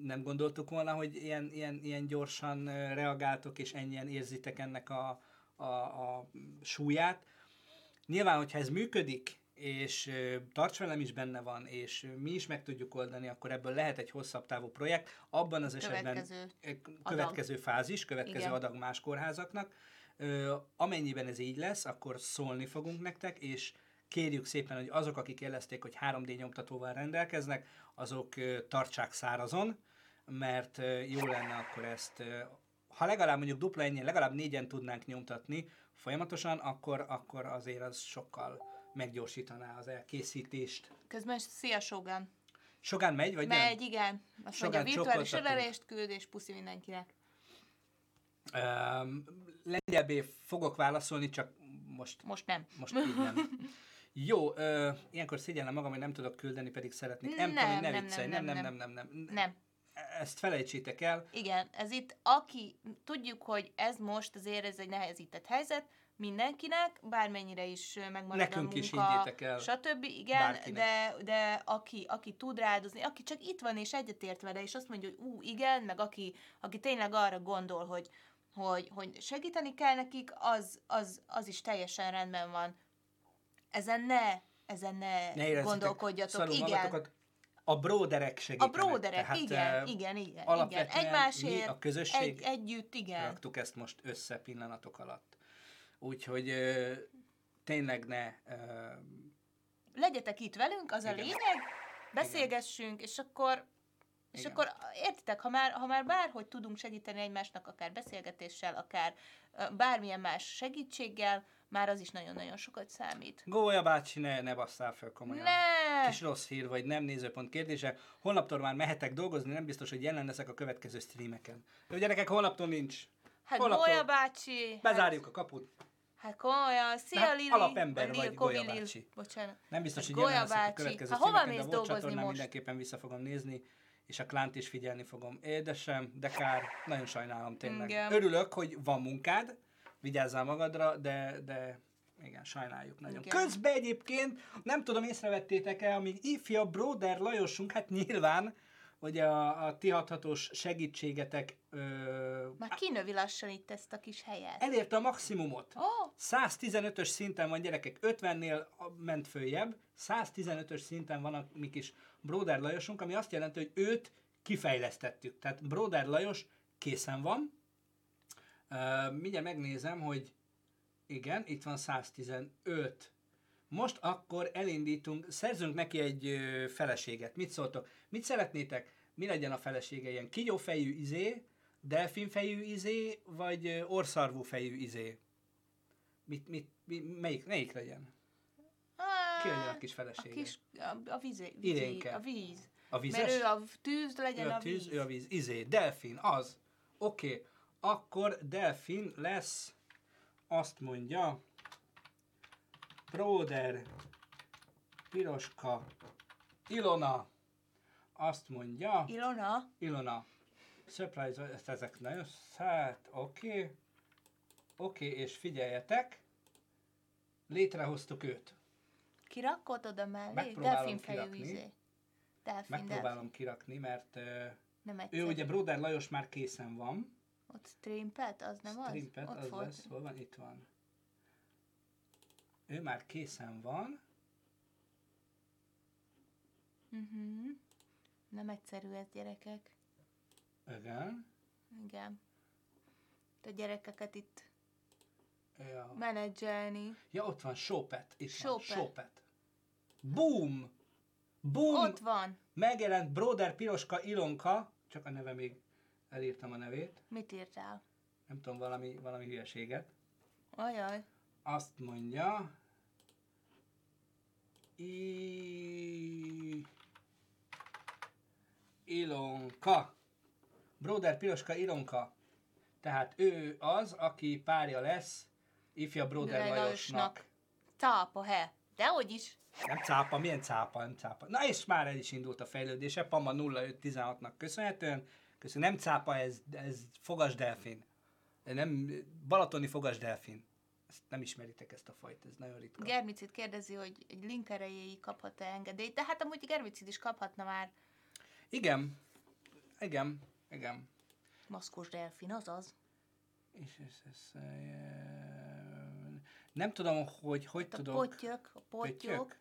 Speaker 1: nem gondoltuk volna, hogy ilyen, ilyen, ilyen gyorsan reagáltok, és ennyien érzitek ennek a, a, a súlyát. Nyilván, hogyha ez működik, és tarts velem is benne van, és mi is meg tudjuk oldani, akkor ebből lehet egy hosszabb távú projekt. Abban az esetben következő, következő adag. fázis, következő Igen. adag más kórházaknak. Amennyiben ez így lesz, akkor szólni fogunk nektek, és kérjük szépen, hogy azok, akik jelezték, hogy 3D nyomtatóval rendelkeznek, azok tartsák szárazon, mert jó lenne akkor ezt, ha legalább mondjuk dupla ennyi, legalább négyen tudnánk nyomtatni folyamatosan, akkor, akkor azért az sokkal meggyorsítaná az elkészítést.
Speaker 2: Közben szia Sogan!
Speaker 1: Sogan megy, vagy
Speaker 2: megy, nem? igen. Azt Sogan mondja, virtuális ölelést küld, és puszi mindenkinek.
Speaker 1: Um, lengyelbé fogok válaszolni, csak most...
Speaker 2: Most nem.
Speaker 1: Most így nem. [laughs] Jó, ö, ilyenkor szégyellem magam, hogy nem tudok küldeni, pedig szeretnék. Nem, nem, ne nem, viccelj. Nem, nem, nem, nem, nem, nem.
Speaker 2: Nem.
Speaker 1: Ezt felejtsétek el.
Speaker 2: Igen, ez itt, aki, tudjuk, hogy ez most azért ez egy nehezített helyzet, mindenkinek, bármennyire is megmarad
Speaker 1: Nekünk
Speaker 2: a
Speaker 1: is,
Speaker 2: munka,
Speaker 1: higgyétek el,
Speaker 2: stb. Igen,
Speaker 1: bárkinek.
Speaker 2: de, de aki, aki tud rádozni, aki csak itt van és egyetért vele, és azt mondja, hogy ú, igen, meg aki, aki tényleg arra gondol, hogy, hogy, hogy segíteni kell nekik, az, az, az is teljesen rendben van. Ezen ne, ezen ne,
Speaker 1: Ne
Speaker 2: gondolkodjatok. Igen,
Speaker 1: magatokat. A bróderek
Speaker 2: a
Speaker 1: segítenek.
Speaker 2: bróderek,
Speaker 1: tehát,
Speaker 2: igen, igen, igen, igen.
Speaker 1: alapvetően mi
Speaker 2: Egymásért,
Speaker 1: a közösség
Speaker 2: egy, együtt, igen.
Speaker 1: raktuk ezt most össze pillanatok alatt. Úgyhogy ö, tényleg ne ö,
Speaker 2: legyetek itt velünk, az
Speaker 1: Igen.
Speaker 2: a lényeg, beszélgessünk, és akkor és
Speaker 1: Igen.
Speaker 2: akkor értitek, ha már, ha már bárhogy tudunk segíteni egymásnak, akár beszélgetéssel, akár bármilyen más segítséggel, már az is nagyon-nagyon sokat számít.
Speaker 1: Gólya bácsi, ne, ne basszál fel komolyan.
Speaker 2: Ne!
Speaker 1: Kis rossz hír, vagy nem nézőpont kérdése. Holnaptól már mehetek dolgozni, nem biztos, hogy jelen leszek a következő streameken. Jó gyerekek, holnaptól nincs.
Speaker 2: Hát
Speaker 1: holnaptól
Speaker 2: Golya bácsi!
Speaker 1: Bezárjuk a kaput.
Speaker 2: Hát, komolyan, szia
Speaker 1: Hát
Speaker 2: Lili!
Speaker 1: alapember
Speaker 2: Lil,
Speaker 1: vagy,
Speaker 2: Kovi Lil.
Speaker 1: bácsi.
Speaker 2: Bocsánat.
Speaker 1: Nem biztos,
Speaker 2: Hát
Speaker 1: hogy jelen a következő
Speaker 2: Hát hova mész dolgozni most?
Speaker 1: mindenképpen vissza fogom nézni, és a klánt is figyelni fogom. Édesem, de kár, nagyon sajnálom tényleg.
Speaker 2: Igen.
Speaker 1: Örülök, hogy van munkád, vigyázzál magadra, de, de igen, sajnáljuk nagyon.
Speaker 2: Igen.
Speaker 1: Közben egyébként, nem tudom, észrevettétek-e, amíg ifja Broder Lajosunk, hát nyilván, hogy a, a ti hathatós segítségetek ö,
Speaker 2: Már kinövi lassan itt ezt a kis helyet.
Speaker 1: elérte a maximumot.
Speaker 2: Oh,
Speaker 1: 115-ös szinten van gyerekek, 50-nél ment följebb, 115-ös szinten van a mi kis Broder Lajosunk, ami azt jelenti, hogy őt kifejlesztettük. Tehát Broder Lajos készen van. Uh, mindjárt megnézem, hogy igen, itt van 115. Most akkor elindítunk, szerzünk neki egy feleséget. Mit szóltok? Mit szeretnétek? Mi legyen a felesége? Ilyen kigyófejű izé, delfinfejű izé, vagy orszarvú fejű izé? Mit, mit, mi, melyik, melyik legyen? Ki legyen a kis
Speaker 2: a
Speaker 1: felesége?
Speaker 2: kis, a, a víz, víz,
Speaker 1: Irénke.
Speaker 2: a víz.
Speaker 1: A vizes?
Speaker 2: Mert ő a tűz, legyen
Speaker 1: ő
Speaker 2: a,
Speaker 1: a tűz,
Speaker 2: víz.
Speaker 1: ő a víz. Izé, delfin, az. Oké, okay. akkor delfin lesz, azt mondja, Próder, Piroska, Ilona, azt mondja,
Speaker 2: Ilona,
Speaker 1: Ilona, surprise, ezt ezek nagyon szállt, oké, okay. oké, okay, és figyeljetek, létrehoztuk őt.
Speaker 2: kirakod oda mellé?
Speaker 1: Megpróbálom kirakni.
Speaker 2: izé. Delfin,
Speaker 1: Megpróbálom
Speaker 2: delfin.
Speaker 1: kirakni, mert
Speaker 2: Nem egyszer.
Speaker 1: ő ugye Broder Lajos már készen van,
Speaker 2: Ott streampet, az nem az?
Speaker 1: Strimpet,
Speaker 2: Ott
Speaker 1: az
Speaker 2: volt.
Speaker 1: lesz, hol van? Itt van. Ő már készen van.
Speaker 2: Uh-huh. Nem egyszerű ez, gyerekek.
Speaker 1: Igen.
Speaker 2: Igen. A gyerekeket itt
Speaker 1: Ja.
Speaker 2: menedzselni.
Speaker 1: ja, ott van, Sopet. Itt
Speaker 2: Sopet.
Speaker 1: van, Sopet. Boom! Boom!
Speaker 2: Ott van.
Speaker 1: Megjelent Broder Piroska Ilonka, csak a neve még elírtam a nevét,
Speaker 2: Mit írtál?
Speaker 1: nem tudom, valami, valami hülyeséget.
Speaker 2: Ajaj.
Speaker 1: Azt mondja, I... Ilonka. Broder Piroska Ilonka. Tehát ő az, aki párja lesz ifja Broder
Speaker 2: Lajosnak. Cápa, he. Dehogy is.
Speaker 1: Nem cápa, milyen cápa, nem cápa. Na és már el is indult a fejlődése, Pama 0516-nak köszönhetően. Köszönöm, nem cápa, ez, ez fogas delfin. Nem, balatoni fogas delfin. Ezt nem ismeritek ezt a fajt, ez nagyon ritka.
Speaker 2: Germicid kérdezi, hogy egy link erejéig kaphat-e engedélyt, de hát amúgy Germicid is kaphatna már
Speaker 1: Igen, igen, igen.
Speaker 2: maszkos delfin, azaz.
Speaker 1: És ez, ez, eh, nem tudom, hogy hogy
Speaker 2: Hát a
Speaker 1: tudok.
Speaker 2: pottyök, a pottyok.
Speaker 1: Pöttyök?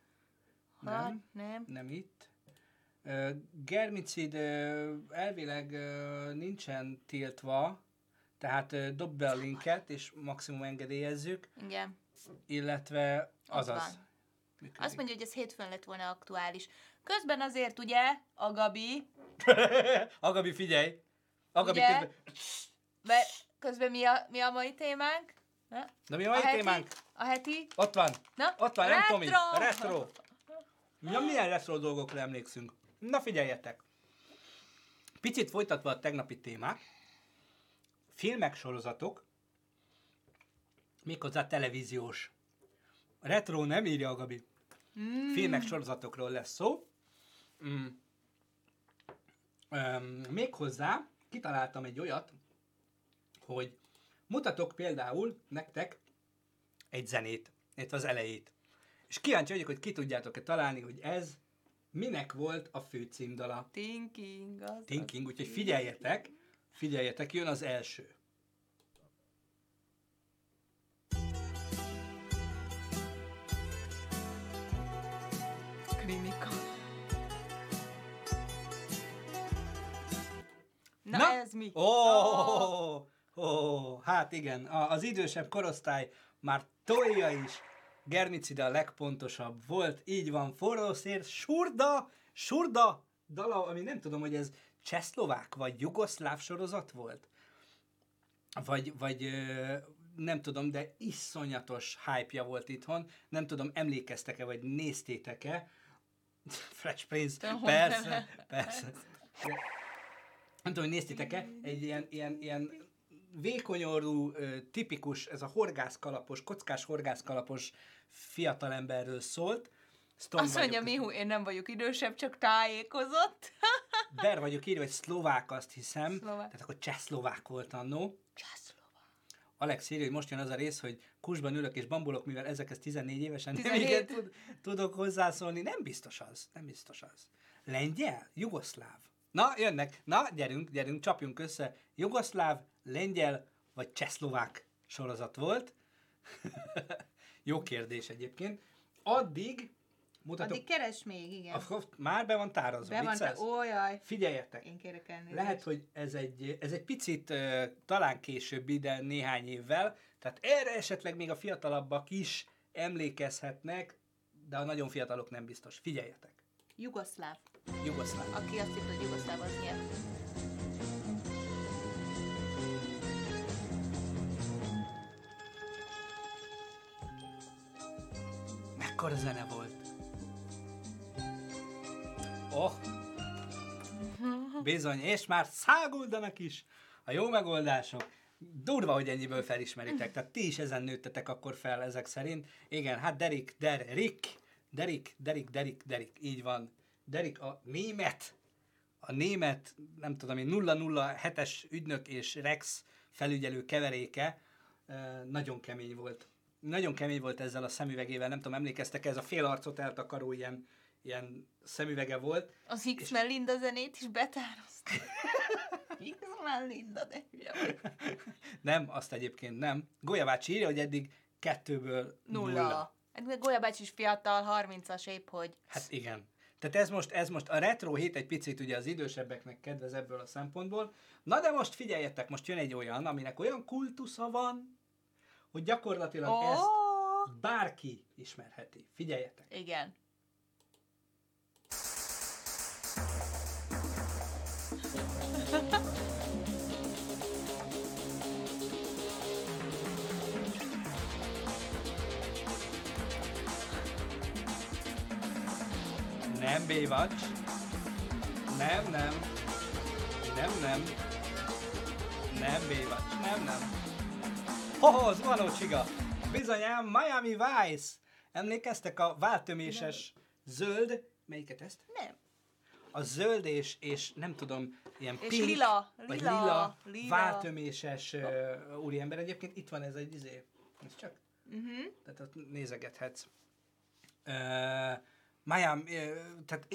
Speaker 2: Ha,
Speaker 1: Nem.
Speaker 2: nem.
Speaker 1: Nem itt. Ö, Germicid ö, elvileg nincsen tiltva, tehát ö, dob be a linket, és maximum engedélyezzük,
Speaker 2: Igen.
Speaker 1: illetve azaz. Működik.
Speaker 2: Azt mondja, hogy ez hétfőn lett volna aktuális. Közben azért ugye, a Gabi, [laughs]
Speaker 1: Agabi, figyelj! Agabi,
Speaker 2: Ugye?
Speaker 1: közben...
Speaker 2: mert közben mi a, mi a mai témánk? Na?
Speaker 1: Na mi a mai
Speaker 2: heti?
Speaker 1: témánk?
Speaker 2: A heti?
Speaker 1: Ott van!
Speaker 2: Na?
Speaker 1: Ott van, nem Tomi?
Speaker 2: Retro!
Speaker 1: Retro! Ja, milyen retro dolgokra emlékszünk? Na figyeljetek! Picit folytatva a tegnapi témát, filmek, sorozatok, méghozzá televíziós. Retro nem írja a Gabi.
Speaker 2: Mm.
Speaker 1: Filmek, sorozatokról lesz szó. Mm. Öm, méghozzá kitaláltam egy olyat, hogy mutatok például nektek egy zenét, illetve az elejét. És kíváncsi vagyok, hogy ki tudjátok-e találni, hogy ez minek volt a fő címdala.
Speaker 2: Thinking. Az
Speaker 1: Thinking, úgyhogy figyeljetek, figyeljetek, jön az első.
Speaker 2: Krimika. Na,
Speaker 1: Na?
Speaker 2: ez mi?
Speaker 1: Ó, oh, oh, hát igen, a, az idősebb korosztály már tolja is. Germicida a legpontosabb volt, így van, forró szér, surda, surda dala, ami nem tudom, hogy ez csehszlovák vagy jugoszláv sorozat volt. Vagy, vagy nem tudom, de iszonyatos hype volt itthon. Nem tudom, emlékeztek-e, vagy néztétek-e. [laughs] Fresh Prince, [laughs] persze, persze. De, nem tudom, hogy néztétek-e, egy ilyen, ilyen, ilyen vékonyorú, tipikus, ez a horgászkalapos, kockás horgászkalapos fiatalemberről szólt. Sztom
Speaker 2: Azt mondja, Mihu, én nem vagyok idősebb, csak tájékozott. [laughs]
Speaker 1: Ber vagyok írva, hogy szlovák, azt hiszem.
Speaker 2: Szlovák.
Speaker 1: Tehát akkor csehszlovák volt annó.
Speaker 2: Császlova.
Speaker 1: Alex írja, hogy most jön az a rész, hogy kusban ülök és bambolok, mivel ezekhez 14 évesen
Speaker 2: 17.
Speaker 1: nem igen tud, tudok hozzászólni. Nem biztos az, nem biztos az. Lengyel? Jugoszláv? Na, jönnek. Na, gyerünk, gyerünk, csapjunk össze. Jugoszláv, lengyel vagy csehszlovák sorozat volt. [laughs] Jó kérdés egyébként. Addig mutatok...
Speaker 2: Addig keres még, igen.
Speaker 1: Akkor már be van tárazva.
Speaker 2: Be van, te, ó, jaj.
Speaker 1: Figyeljetek!
Speaker 2: Én kérek elnézést.
Speaker 1: Lehet, hogy ez egy, ez egy picit uh, talán későbbi, de néhány évvel, tehát erre esetleg még a fiatalabbak is emlékezhetnek, de a nagyon fiatalok nem biztos. Figyeljetek!
Speaker 2: Jugoszláv.
Speaker 1: Jugoszláv.
Speaker 2: Aki azt hitt, hogy Jugoszláv az nyert.
Speaker 1: Mekkora zene volt? Oh! Bizony, és már száguldanak is a jó megoldások. Durva, hogy ennyiből felismeritek. Tehát ti is ezen nőttetek akkor fel ezek szerint. Igen, hát Derek, Derek, Derek, Derek, Derek, Derek, így van. Derek a német, a német, nem tudom én, 007-es ügynök és Rex felügyelő keveréke nagyon kemény volt. Nagyon kemény volt ezzel a szemüvegével, nem tudom, emlékeztek, ez a fél arcot eltakaró ilyen, ilyen szemüvege volt.
Speaker 2: Az X-Men Linda zenét is betározta. [laughs] X-Men Linda, de. [laughs]
Speaker 1: Nem, azt egyébként nem. Golya bácsi írja, hogy eddig kettőből nulla.
Speaker 2: Nulla. Hát Golya bácsi is fiatal, 30-as épp, hogy
Speaker 1: Hát igen. Tehát ez most, ez most a retro hét egy picit ugye az idősebbeknek kedvez ebből a szempontból. Na de most figyeljetek, most jön egy olyan, aminek olyan kultusza van, hogy gyakorlatilag
Speaker 2: Ó,
Speaker 1: ezt bárki ismerheti. Figyeljetek.
Speaker 2: igen.
Speaker 1: Nem Baywatch. Nem, nem. Nem, nem. Nem Baywatch. Nem, nem. Hoho, zuhanó csiga. Bizonyám, Miami Vice. Emlékeztek a váltöméses zöld, melyiket ezt?
Speaker 2: Nem.
Speaker 1: A zöld és, és nem tudom, ilyen
Speaker 2: És
Speaker 1: pink,
Speaker 2: lila,
Speaker 1: vagy
Speaker 2: lila,
Speaker 1: lila,
Speaker 2: lila.
Speaker 1: váltöméses uh, úriember. Egyébként itt van ez egy izé. Ez csak
Speaker 2: Uh-huh.
Speaker 1: tehát ott nézegethetsz. Uh, Miami, tehát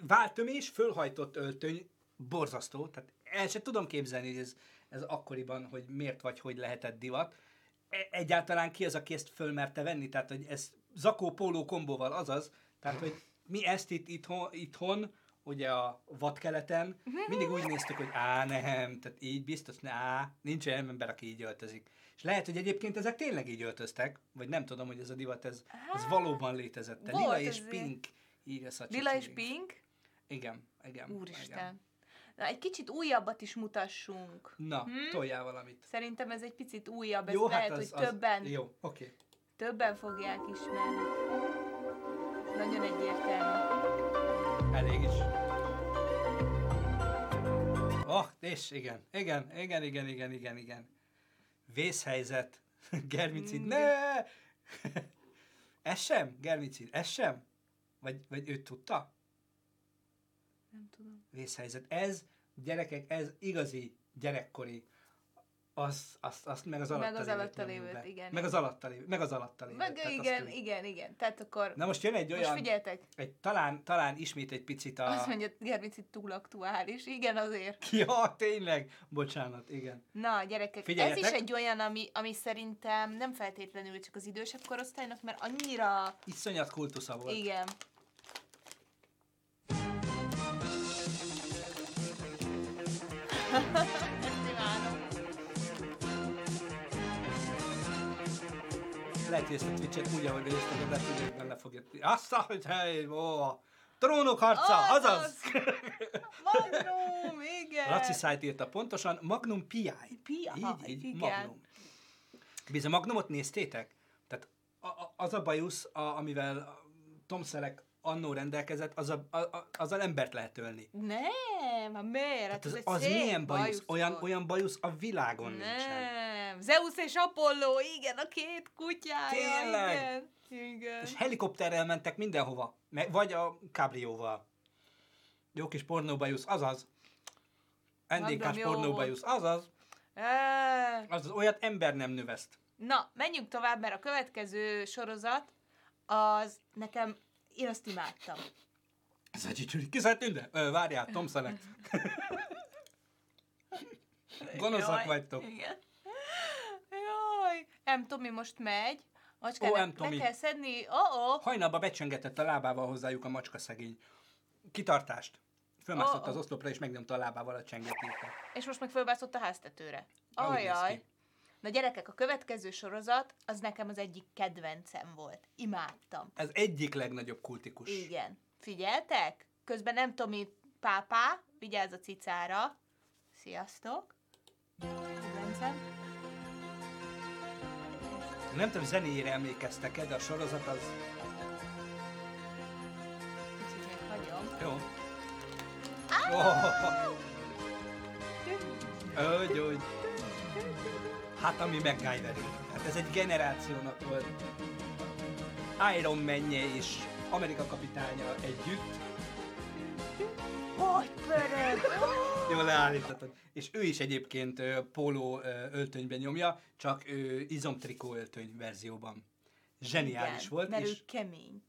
Speaker 1: váltömés, fölhajtott öltöny, borzasztó, tehát el sem tudom képzelni, hogy ez, ez akkoriban, hogy miért vagy hogy lehetett divat. E- Egyáltalán ki az, aki ezt fölmerte venni, tehát hogy ez zakó póló kombóval azaz, tehát hogy mi ezt itt itthon, itthon ugye a vadkeleten, mindig úgy néztük, hogy á, nem, tehát így biztos, á, nincs olyan ember, aki így öltözik. És lehet, hogy egyébként ezek tényleg így öltöztek, vagy nem tudom, hogy ez a divat, ez, ez valóban létezett. Lila és
Speaker 2: azért.
Speaker 1: pink, írja Szacsi
Speaker 2: Lila és pink.
Speaker 1: Igen, igen. Igen.
Speaker 2: Úristen. Na, egy kicsit újabbat is mutassunk.
Speaker 1: Na, hmm? toljál valamit.
Speaker 2: Szerintem ez egy picit újabb, ez jó, lehet, hát az, hogy többen,
Speaker 1: Az, jó, oké. Okay.
Speaker 2: többen fogják ismerni. Nagyon egyértelmű.
Speaker 1: Elég is. Oh, és igen, igen, igen, igen, igen, igen, igen. Vészhelyzet. [laughs] Germicid, ne! [laughs] ez sem? Germicid, ez sem? Vagy, vagy ő tudta?
Speaker 2: Nem tudom.
Speaker 1: Vészhelyzet. Ez, gyerekek, ez igazi gyerekkori az, az, az meg az alatta
Speaker 2: Meg az alatta lévőt, igen.
Speaker 1: Meg az alatta lévőt, meg az alatta lévőt.
Speaker 2: Meg
Speaker 1: tehát azt
Speaker 2: igen,
Speaker 1: tudjuk.
Speaker 2: igen, igen. Tehát akkor
Speaker 1: Na most jön egy
Speaker 2: most
Speaker 1: olyan,
Speaker 2: figyeljetek,
Speaker 1: egy, talán, talán ismét egy picit a...
Speaker 2: azt mondja, Gervici túl aktuális. Igen, azért. [laughs]
Speaker 1: Ja, tényleg, bocsánat, igen.
Speaker 2: Na, gyerekek,
Speaker 1: Figyeljetek.
Speaker 2: ez is egy olyan, ami, ami szerintem nem feltétlenül csak az idősebb korosztálynak, mert annyira,
Speaker 1: Iszonyat kultusza volt.
Speaker 2: igen. Ezt [laughs] imádom.
Speaker 1: Lehet, hogy ezt a Twitch-et úgy, ahogy néztem, a betűnőkben le fogja... Azt, hogy hely, ó, trónok harca, azaz!
Speaker 2: Magnum, igen.
Speaker 1: Laci Szájt írta pontosan, Magnum PI.
Speaker 2: PI,
Speaker 1: Így, így,
Speaker 2: igen.
Speaker 1: Magnum. Bizony, Magnumot néztétek? Tehát a, a, az a bajusz, a, amivel Tom Selleck annó rendelkezett, az a, a, a, azzal embert lehet ölni.
Speaker 2: Nem, miért? Hát
Speaker 1: az, az milyen bajusz? Olyan,
Speaker 2: volt.
Speaker 1: olyan bajusz a világon nincsen.
Speaker 2: Nem, Zeus és Apollo, igen, a két kutyája,
Speaker 1: Tényleg?
Speaker 2: igen. Igen.
Speaker 1: És helikopterrel mentek mindenhova. Vagy a kábrióval. Jó kis pornóbajusz, azaz. NDK-s pornóbajusz, azaz. Azaz, olyat ember nem növeszt.
Speaker 2: Na, menjünk tovább, mert a következő sorozat, az nekem, én azt imádtam.
Speaker 1: Ez egy csücsüri. Ki szállt tünde? Ö, várjál, Tom Selleck. [laughs] Gonoszak
Speaker 2: Jaj,
Speaker 1: vagytok.
Speaker 2: Igen. Jaj, M. Tomi most megy. Macskának
Speaker 1: Ó, M. Tomi.
Speaker 2: le kell szedni. Oh, oh.
Speaker 1: Hajnalba becsöngetett a lábával hozzájuk a macska szegény. Kitartást. Fölmászott
Speaker 2: Ó, ó.
Speaker 1: az oszlopra, és megnyomta a lábával a csengetét.
Speaker 2: És most meg fölbászott a háztetőre. Ajaj. Na gyerekek, a következő sorozat, az nekem az egyik kedvencem volt. Imádtam.
Speaker 1: Ez egyik legnagyobb kultikus.
Speaker 2: Igen. Figyeltek? Közben nem Tomi pápá, vigyázz a cicára. Sziasztok. Kedvencem.
Speaker 1: Nem tudom, zenéjére emlékeztek-e, de a sorozat az...
Speaker 2: Kicsit még hagyom.
Speaker 1: Jó. Oh. Hogy, hogy. Hát ami MacGyver Hát ez egy generációnak volt. Iron man és Amerika kapitánya együtt.
Speaker 2: Hogy pörög!
Speaker 1: Jól leállítottad. És ő is egyébként póló öltönyben nyomja, csak ö, izomtrikó öltöny verzióban. Zseniális
Speaker 2: Igen,
Speaker 1: volt,
Speaker 2: Mert
Speaker 1: és
Speaker 2: ő kemény.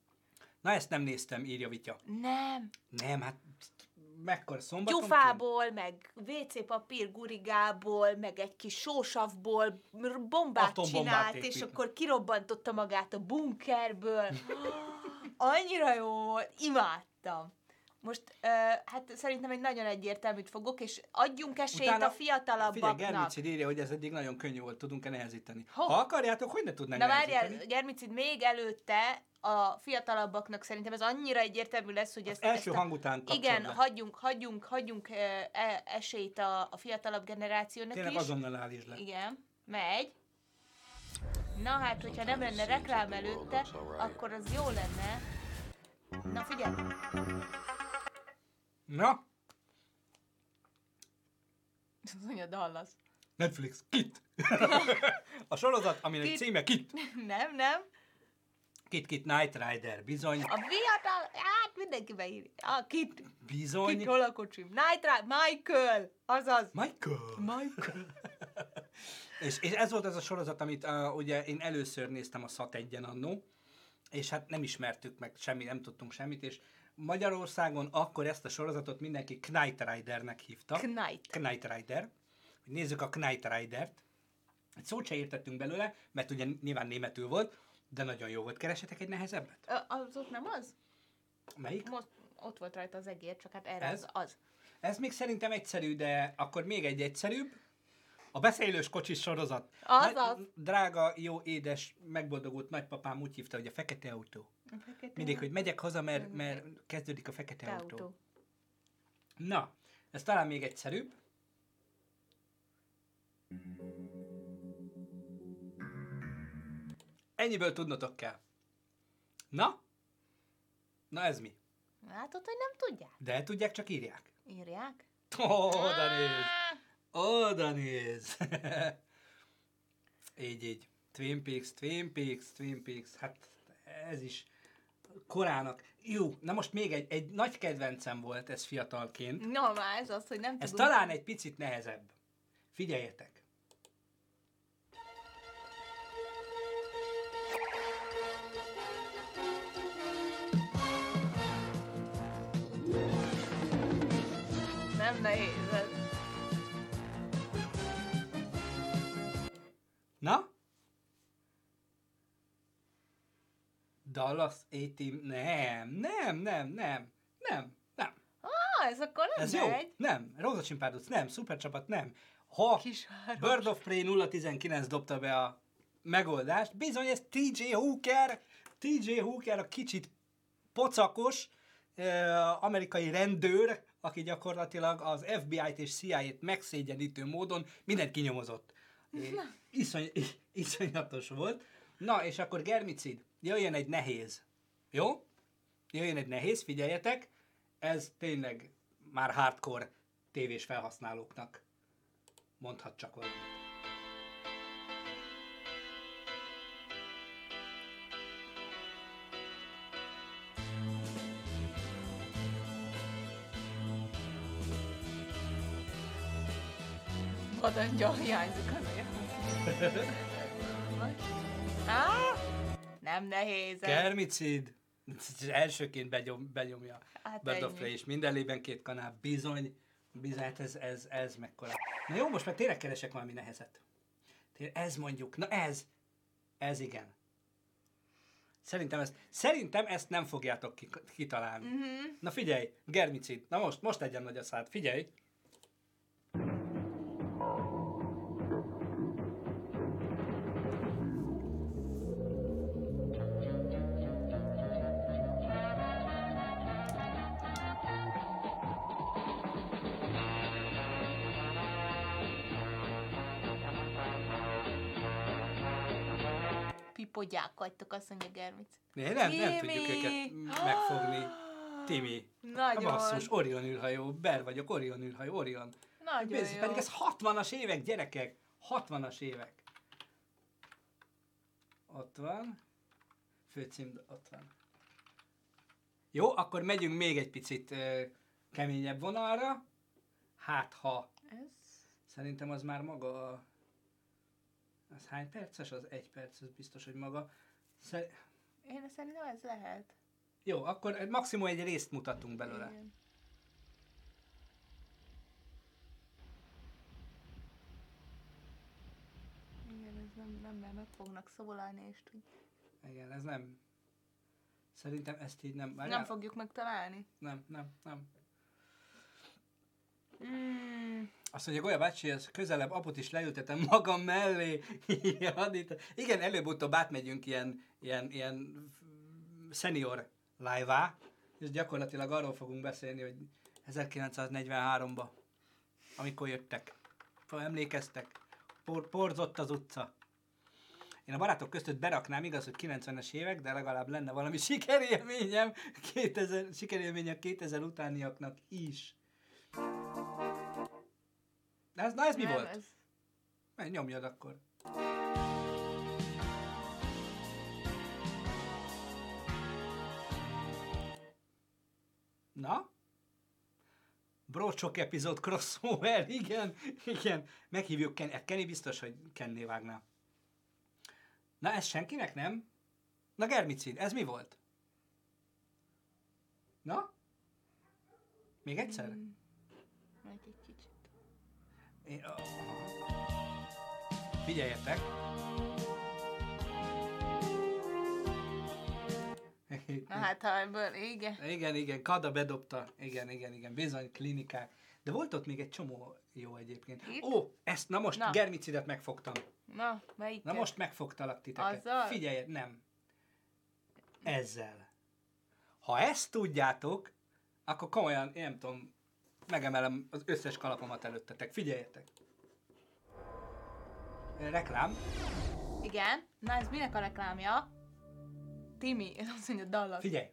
Speaker 1: na ezt nem néztem, írja Vitya.
Speaker 2: Nem.
Speaker 1: Nem, hát mekkora szombaton?
Speaker 2: Gyufából, meg WC papír gurigából, meg egy kis sósavból bombát
Speaker 1: Atombombát
Speaker 2: csinált,
Speaker 1: épít.
Speaker 2: és akkor kirobbantotta magát a bunkerből. [gasps] Annyira jó volt, imádtam. Most, uh, hát szerintem egy nagyon egyértelműt fogok, és adjunk esélyt
Speaker 1: Utána-
Speaker 2: a
Speaker 1: Figyelj,
Speaker 2: fiatalabbaknak.
Speaker 1: Germicid írja, hogy ez eddig nagyon könnyű volt, tudunk-e nehezíteni.
Speaker 2: Ho.
Speaker 1: Ha akarjátok, hogy ne tudnánk
Speaker 2: Na várjál, Gyermicid, még előtte a fiatalabbaknak szerintem ez annyira egyértelmű lesz, hogy ezt,
Speaker 1: első
Speaker 2: ezt a,
Speaker 1: hang után
Speaker 2: Igen,
Speaker 1: le.
Speaker 2: hagyjunk, hagyjunk, hagyjunk e, e, esélyt a, a fiatalabb generációnak
Speaker 1: Tényleg
Speaker 2: is.
Speaker 1: azonnal állítsd le.
Speaker 2: Igen, megy. Na hát, hogyha nem lenne reklám előtte, akkor az jó lenne. Na figyelj,
Speaker 1: Na,
Speaker 2: az anya Dallas.
Speaker 1: Netflix, Kit. a sorozat, aminek
Speaker 2: Kit.
Speaker 1: címe Kit.
Speaker 2: Nem, nem.
Speaker 1: Kit, Kit, Night Rider. Bizony,
Speaker 2: A fiatal, hát mindenki beírja. A Kit,
Speaker 1: bizony.
Speaker 2: Kit, hol a kocsim? Night Rider, Michael, azaz.
Speaker 1: Michael.
Speaker 2: Michael. [laughs]
Speaker 1: És, és ez volt az a sorozat, amit uh, ugye én először néztem a SAT 1 annó, és hát nem ismertük meg semmi, nem tudtunk semmit, és Magyarországon akkor ezt a sorozatot mindenki Knight Ridernek hívta.
Speaker 2: Knight.
Speaker 1: Knight Rider. Nézzük a Knight Ridert. Egy szót se értettünk belőle, mert ugye nyilván németül volt, de nagyon jó volt. Keresetek egy nehezebbet?
Speaker 2: Az ott nem az?
Speaker 1: Melyik?
Speaker 2: Most ott volt rajta az egér, csak hát erre
Speaker 1: Ez?
Speaker 2: az az.
Speaker 1: Ez még szerintem egyszerű, de akkor még egy egyszerűbb. A beszélős kocsis sorozat.
Speaker 2: Az,
Speaker 1: Nagy-
Speaker 2: az.
Speaker 1: Drága, jó, édes, megboldogult nagypapám úgy hívta, hogy a fekete autó. Mindig, hogy megyek haza, mert, mert kezdődik a fekete
Speaker 2: Te
Speaker 1: autó.
Speaker 2: autó.
Speaker 1: Na, ez talán még egyszerűbb. Ennyiből tudnotok kell. Na? Na ez mi?
Speaker 2: Látod, hogy nem tudják?
Speaker 1: De tudják, csak írják.
Speaker 2: Írják.
Speaker 1: Oda néz! Oda néz! [laughs] így, így. Twin Peaks, Twin Peaks, Twin Peaks. Hát ez is korának. Jó, na most még egy, egy nagy kedvencem volt ez fiatalként.
Speaker 2: Na már, ez az, hogy nem
Speaker 1: tudom.
Speaker 2: Ez
Speaker 1: talán egy picit nehezebb. Figyeljetek!
Speaker 2: Nem nehéz ez.
Speaker 1: Na? Dallas A-Team? Nem, nem, nem, nem, nem, nem.
Speaker 2: Ah, ez akkor nem
Speaker 1: Ez jó?
Speaker 2: megy.
Speaker 1: Nem. Rózsacsin párduc? Nem. Szupercsapat? Nem. Ha
Speaker 2: Kisváros.
Speaker 1: Bird of Prey 019 dobta be a megoldást, bizony ez TJ Hooker, TJ Hooker a kicsit pocakos eh, amerikai rendőr, aki gyakorlatilag az FBI-t és CIA-t megszégyenítő módon mindent kinyomozott. [laughs] Iszony, iszonyatos volt. Na, és akkor germicid, jöjjön egy nehéz. Jó? Jöjjön egy nehéz, figyeljetek, ez tényleg már hardcore tévés felhasználóknak mondhat csak valamit.
Speaker 2: Vadangyal hiányzik azért. [laughs] Á, nem nehéz.
Speaker 1: Kermicid elsőként begyom, benyomja
Speaker 2: Hát
Speaker 1: Bird és minden lében két kanál, bizony, bizony, hát ez, ez, ez mekkora. Na jó, most már tényleg keresek valami nehezet. Ez mondjuk, na ez, ez igen. Szerintem ezt, szerintem ezt nem fogjátok ki, kitalálni. Mm-hmm. Na figyelj, germicid, na most, most legyen nagy a szád, figyelj.
Speaker 2: Pipodják vagytok, azt mondja Germic.
Speaker 1: Ne, nem, nem
Speaker 2: Timi!
Speaker 1: tudjuk őket megfogni. Timi. A
Speaker 2: Nagyon.
Speaker 1: basszus, Orion űrhajó, Ber vagyok, Orion űrhajó, Orion.
Speaker 2: Nagyon
Speaker 1: Pénz,
Speaker 2: jó.
Speaker 1: pedig ez 60-as évek, gyerekek. 60-as évek. Ott van. Főcím, ott van. Jó, akkor megyünk még egy picit ö, keményebb vonalra. Hát, ha
Speaker 2: Ez...
Speaker 1: szerintem az már maga a... Az hány perces? Az egy perc, az biztos, hogy maga. Szer...
Speaker 2: Én szerintem ez lehet.
Speaker 1: Jó, akkor maximum egy részt mutatunk belőle.
Speaker 2: Igen. Igen, ez nem, nem, mert meg fognak szólalni, és tud...
Speaker 1: Igen, ez nem... Szerintem ezt így nem...
Speaker 2: nem
Speaker 1: Várjál.
Speaker 2: fogjuk megtalálni.
Speaker 1: Nem, nem, nem.
Speaker 2: Mm,
Speaker 1: Azt mondja, Golya bácsi, ez közelebb aput is leültetem magam mellé. [laughs] itt- Igen, előbb-utóbb átmegyünk ilyen, ilyen, ilyen senior live és gyakorlatilag arról fogunk beszélni, hogy 1943-ba, amikor jöttek. Emlékeztek, por, porzott az utca. Én a barátok között beraknám, igaz, hogy 90-es évek, de legalább lenne valami [laughs] sikerélményem, 2000, sikerélmény a 2000 utániaknak is. De ez, na ez mi
Speaker 2: nem,
Speaker 1: volt?
Speaker 2: Ez...
Speaker 1: Menj, nyomjad akkor. Na? Brocsok epizód crossover, [laughs] igen, igen. Meghívjuk Ken, hát Kenny biztos, hogy Kenné vágná. Na, ez senkinek nem? Na, Germicid, ez mi volt? Na? Még egyszer?
Speaker 2: Mm.
Speaker 1: Én, oh. Figyeljetek!
Speaker 2: Na hát, ha ebből, igen.
Speaker 1: Igen, igen, Kada bedobta. Igen, igen, igen, bizony, klinikák. De volt ott még egy csomó jó egyébként.
Speaker 2: Itt?
Speaker 1: Ó, ezt, na most
Speaker 2: Na.
Speaker 1: germicidet megfogtam.
Speaker 2: Na, melyik?
Speaker 1: Na most megfogtalak titeket.
Speaker 2: Azzal?
Speaker 1: Figyelj, nem. Ezzel. Ha ezt tudjátok, akkor komolyan, én nem tudom, megemelem az összes kalapomat előttetek. Figyeljetek. Reklám.
Speaker 2: Igen. Na, ez minek a reklámja? Timi, ez azt mondja Dallas.
Speaker 1: Figyelj.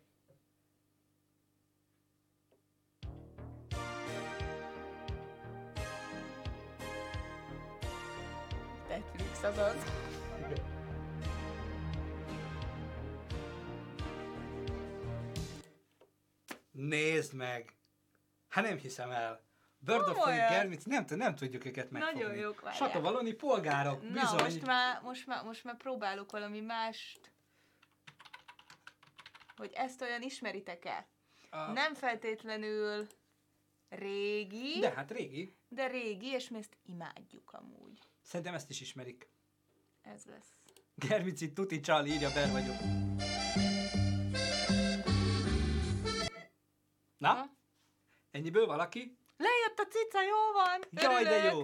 Speaker 2: Netflix az az.
Speaker 1: Nézd meg! Hát nem hiszem el. Bird of Prey? Germic, nem, nem tudjuk őket megfogni.
Speaker 2: Nagyon jók, várjál.
Speaker 1: Satovaloni polgárok,
Speaker 2: Na,
Speaker 1: bizony.
Speaker 2: most már, most, már, most már próbálok valami mást. Hogy ezt olyan ismeritek-e?
Speaker 1: A-
Speaker 2: Nem feltétlenül Régi.
Speaker 1: De hát régi.
Speaker 2: De régi, és mi ezt imádjuk amúgy.
Speaker 1: Szerintem ezt is ismerik.
Speaker 2: Ez lesz.
Speaker 1: Germici Tuti Csali, írja Ber vagyok. Na?
Speaker 2: Na?
Speaker 1: Ennyiből valaki?
Speaker 2: Lejött a cica, jó van!
Speaker 1: Jaj, de
Speaker 2: örülök.
Speaker 1: jó!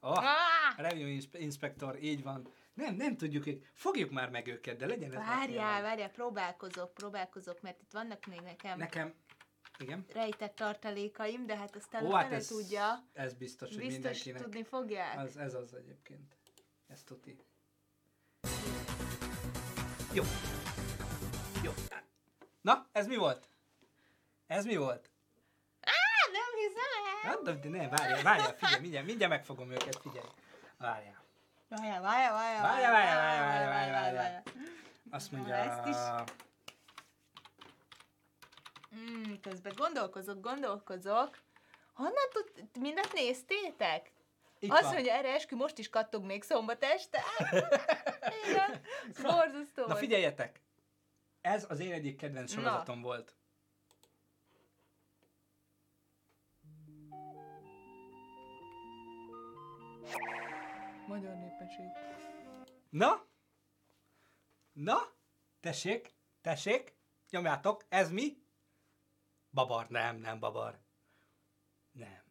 Speaker 1: oh, [laughs]
Speaker 2: Ah!
Speaker 1: Revenue inspe- Inspector, így van. Nem, nem tudjuk, hogy fogjuk már meg őket, de legyen ez
Speaker 2: Várjál, várjál, próbálkozok, próbálkozok, mert itt vannak még nekem
Speaker 1: Nekem, igen.
Speaker 2: rejtett tartalékaim, de hát aztán
Speaker 1: Ó, hát ez,
Speaker 2: tudja.
Speaker 1: ez biztos, hogy
Speaker 2: Biztos
Speaker 1: mindenkinek.
Speaker 2: tudni fogják.
Speaker 1: Az, ez az egyébként. Ez tuti. Jó. Jó. Na, ez mi volt? Ez mi volt?
Speaker 2: Hiszem!
Speaker 1: Hát, de ne, várjál, várjál, figyelj, mindjárt, mindjárt megfogom őket, figyelj. Várjál.
Speaker 2: Várjál, várjál, várjál,
Speaker 1: Várjál, várjál, várjál, várjál, várjál. Azt mondja...
Speaker 2: ezt is. Mm, közben gondolkozok, gondolkozok. Honnan tud, mindent néztétek?
Speaker 1: Itt
Speaker 2: Azt
Speaker 1: van.
Speaker 2: mondja, erre eskü, most is kattognék szombat este. [laughs] Igen, borzasztó
Speaker 1: Na figyeljetek! Ez az én egyik kedvenc
Speaker 2: Na.
Speaker 1: sorozatom volt.
Speaker 2: Magyar népesség.
Speaker 1: Na? Na? Tessék, tessék, nyomjátok, ez mi? Babar, nem, nem babar. Nem.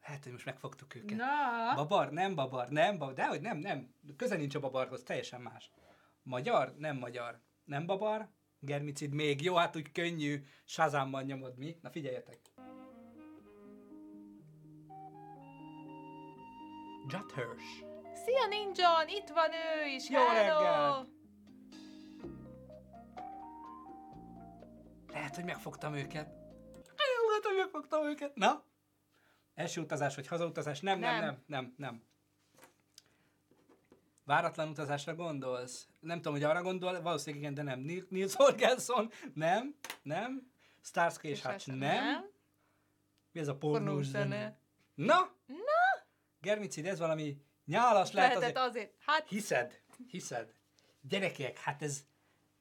Speaker 1: Hát, hogy most megfogtuk őket.
Speaker 2: Na,
Speaker 1: Babar, nem babar, nem babar, dehogy nem, nem. Köze nincs a babarhoz, teljesen más. Magyar, nem magyar. Nem babar, germicid még. Jó, hát úgy könnyű, sazámban nyomod mi. Na figyeljetek. Hirsch.
Speaker 2: szia Ninja, itt van ő is,
Speaker 1: Jó
Speaker 2: hello!
Speaker 1: reggelt! Lehet, hogy megfogtam őket. Nagyon lehet, hogy megfogtam őket. Na? Első utazás vagy hazautazás? Nem, nem,
Speaker 2: Nem.
Speaker 1: nem, nem, nem. Váratlan utazásra gondolsz? Nem tudom, hogy arra gondol, valószínűleg igen, de nem. Nil- Nils Holgersson? Nem, nem. Starsky és Hutch? Nem. Mi ez a pornós zene?
Speaker 2: zene.
Speaker 1: Na? Na? Germicid, ez valami nyálas lehet azért.
Speaker 2: azért. Hát,
Speaker 1: Hiszed, hiszed. Gyerekek, hát ez...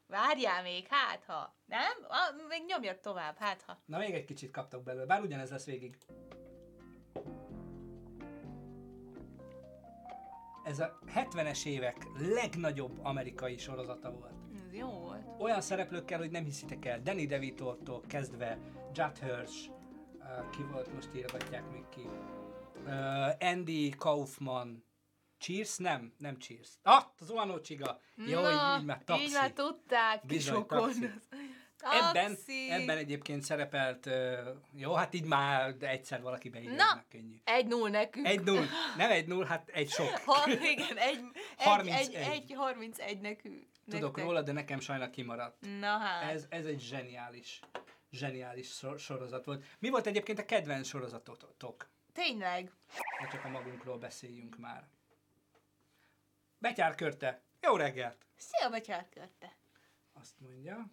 Speaker 2: várjál még, hát ha. Nem? Ah, még nyomjad tovább, hát ha.
Speaker 1: Na még egy kicsit kaptak belőle, bár ugyanez lesz végig. Ez a 70-es évek legnagyobb amerikai sorozata volt.
Speaker 2: Ez jó volt.
Speaker 1: Olyan szereplőkkel, hogy nem hiszitek el. Danny DeVito-tól kezdve, Judd Hirsch, uh, ki volt, most írgatják még ki. Uh, Andy Kaufman, Cheers? Nem, nem Cheers. Ah, az Oano Csiga. Jó,
Speaker 2: Na,
Speaker 1: így, így már taxi.
Speaker 2: Így már tudták,
Speaker 1: Bizony, taxi. [laughs] Ebben, ebben egyébként szerepelt, jó, hát így már egyszer valaki beírja,
Speaker 2: Na.
Speaker 1: könnyű.
Speaker 2: Egy null nekünk.
Speaker 1: Egy null, nem egy null, hát egy sok. [laughs]
Speaker 2: Ha, igen, egy, egy,
Speaker 1: 31.
Speaker 2: egy, egy 31 nekünk.
Speaker 1: Tudok
Speaker 2: nektek.
Speaker 1: róla, de nekem sajnálom kimaradt.
Speaker 2: Na hát.
Speaker 1: Ez, ez egy zseniális, zseniális sor- sorozat volt. Mi volt egyébként a kedvenc sorozatotok?
Speaker 2: Tényleg.
Speaker 1: Ha csak a magunkról beszéljünk már. Betyár körte. Jó reggelt!
Speaker 2: Szia, Betyárkörte.
Speaker 1: Azt mondja.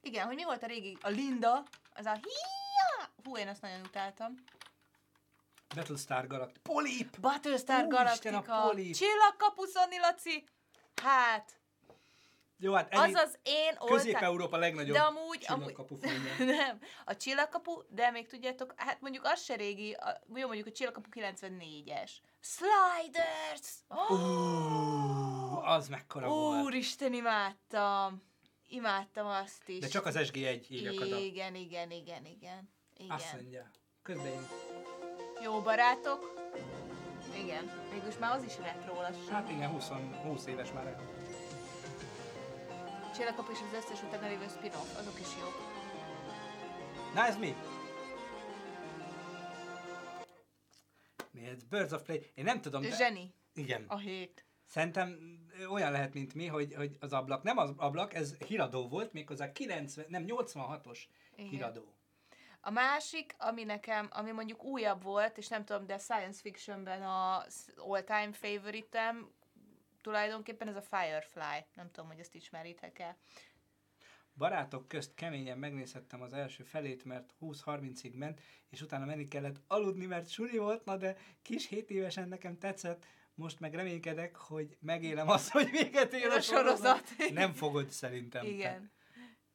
Speaker 2: Igen, hogy mi volt a régi? A Linda, az a hia! Hú, én azt nagyon utáltam.
Speaker 1: Battlestar Galactica. Polip!
Speaker 2: Battlestar
Speaker 1: Úristen, a
Speaker 2: Galactica.
Speaker 1: Polip.
Speaker 2: Csillagkapu, Szani Laci. Hát,
Speaker 1: Jó, hát ennyi,
Speaker 2: az az én oltá...
Speaker 1: Közép-Európa legnagyobb
Speaker 2: De amúgy, amúgy
Speaker 1: csillagkapu filmje. [laughs]
Speaker 2: nem, a csillagkapu, de még tudjátok, hát mondjuk az se régi, a, jó mondjuk a csillagkapu 94-es. Sliders! Oh,
Speaker 1: Ú, az mekkora volt.
Speaker 2: Úristen, imádtam. Imádtam azt is.
Speaker 1: De csak az SG1 írjak oda.
Speaker 2: Igen, igen, igen, igen.
Speaker 1: Azt
Speaker 2: Igen.
Speaker 1: mondja. Közben én.
Speaker 2: Jó barátok. Igen, mégis már az is retro lassan.
Speaker 1: Hát igen, 20, 20 éves már.
Speaker 2: Csillagkapu és az összes utána lévő spin-off, azok is jók.
Speaker 1: Na ez mi? Mi ez? Birds of Prey. Én nem tudom. De...
Speaker 2: Zseni,
Speaker 1: Igen.
Speaker 2: a hét.
Speaker 1: Szerintem olyan lehet, mint mi, hogy, hogy az ablak, nem az ablak, ez híradó volt, méghozzá 90, nem 86-os
Speaker 2: Igen.
Speaker 1: híradó.
Speaker 2: A másik, ami nekem, ami mondjuk újabb volt, és nem tudom, de science fictionben a all-time favoritem, tulajdonképpen ez a Firefly. Nem tudom, hogy ezt ismeritek-e.
Speaker 1: Barátok közt keményen megnézhettem az első felét, mert 20-30-ig ment, és utána menni kellett aludni, mert suli volt, na de kis 7 évesen nekem tetszett, most meg reménykedek, hogy megélem azt, hogy véget ér a,
Speaker 2: sorozat.
Speaker 1: Nem fogod szerintem.
Speaker 2: Igen.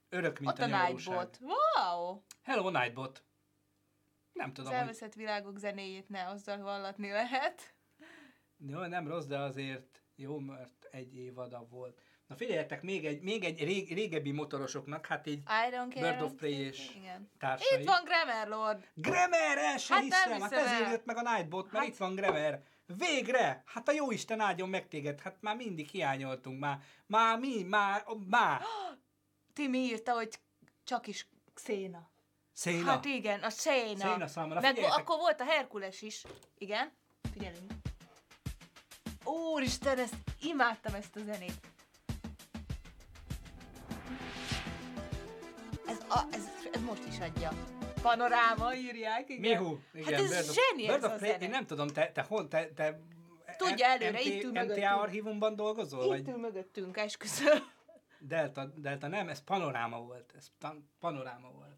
Speaker 1: Örök, mint
Speaker 2: Ott
Speaker 1: a,
Speaker 2: a. Nightbot. Wow!
Speaker 1: Hello Nightbot. Nem tudom,
Speaker 2: Az
Speaker 1: hogy...
Speaker 2: elveszett világok zenéjét ne azzal vallatni lehet.
Speaker 1: Jó, nem rossz, de azért jó, mert egy évada volt. Na figyeljetek, még egy, még egy rég, régebbi motorosoknak, hát így
Speaker 2: I don't care.
Speaker 1: Bird of Prey és
Speaker 2: Igen.
Speaker 1: társai.
Speaker 2: Itt van Grammar Lord.
Speaker 1: Grammar, el se
Speaker 2: Hát
Speaker 1: hiszem, hát ezért jött meg a Nightbot, mert
Speaker 2: Hát-
Speaker 1: itt van Grammar. Végre! Hát a jó Isten áldjon meg téged, hát már mindig hiányoltunk, már, már mi, már, már. [gasps]
Speaker 2: Timi írta, hogy csak is Széna.
Speaker 1: Széna.
Speaker 2: Hát igen, a Széna.
Speaker 1: Széna számra,
Speaker 2: Meg akkor volt a Herkules is. Igen? Figyelünk. Úristen, ezt imádtam ezt a zenét. Ez, a, ez, ez most is adja. Panoráma írják, igen.
Speaker 1: Mihu.
Speaker 2: Hát ez zseni
Speaker 1: Bird
Speaker 2: ez
Speaker 1: of
Speaker 2: a zene.
Speaker 1: Én nem tudom, te, te hol, te, te
Speaker 2: Tudja előre,
Speaker 1: MT,
Speaker 2: itt ül
Speaker 1: MTA
Speaker 2: mögöttünk.
Speaker 1: archívumban dolgozol?
Speaker 2: Itt
Speaker 1: Vagy
Speaker 2: ül mögöttünk, esküszöm.
Speaker 1: Delta, Delta nem, ez panoráma volt. Ez tan- panoráma volt.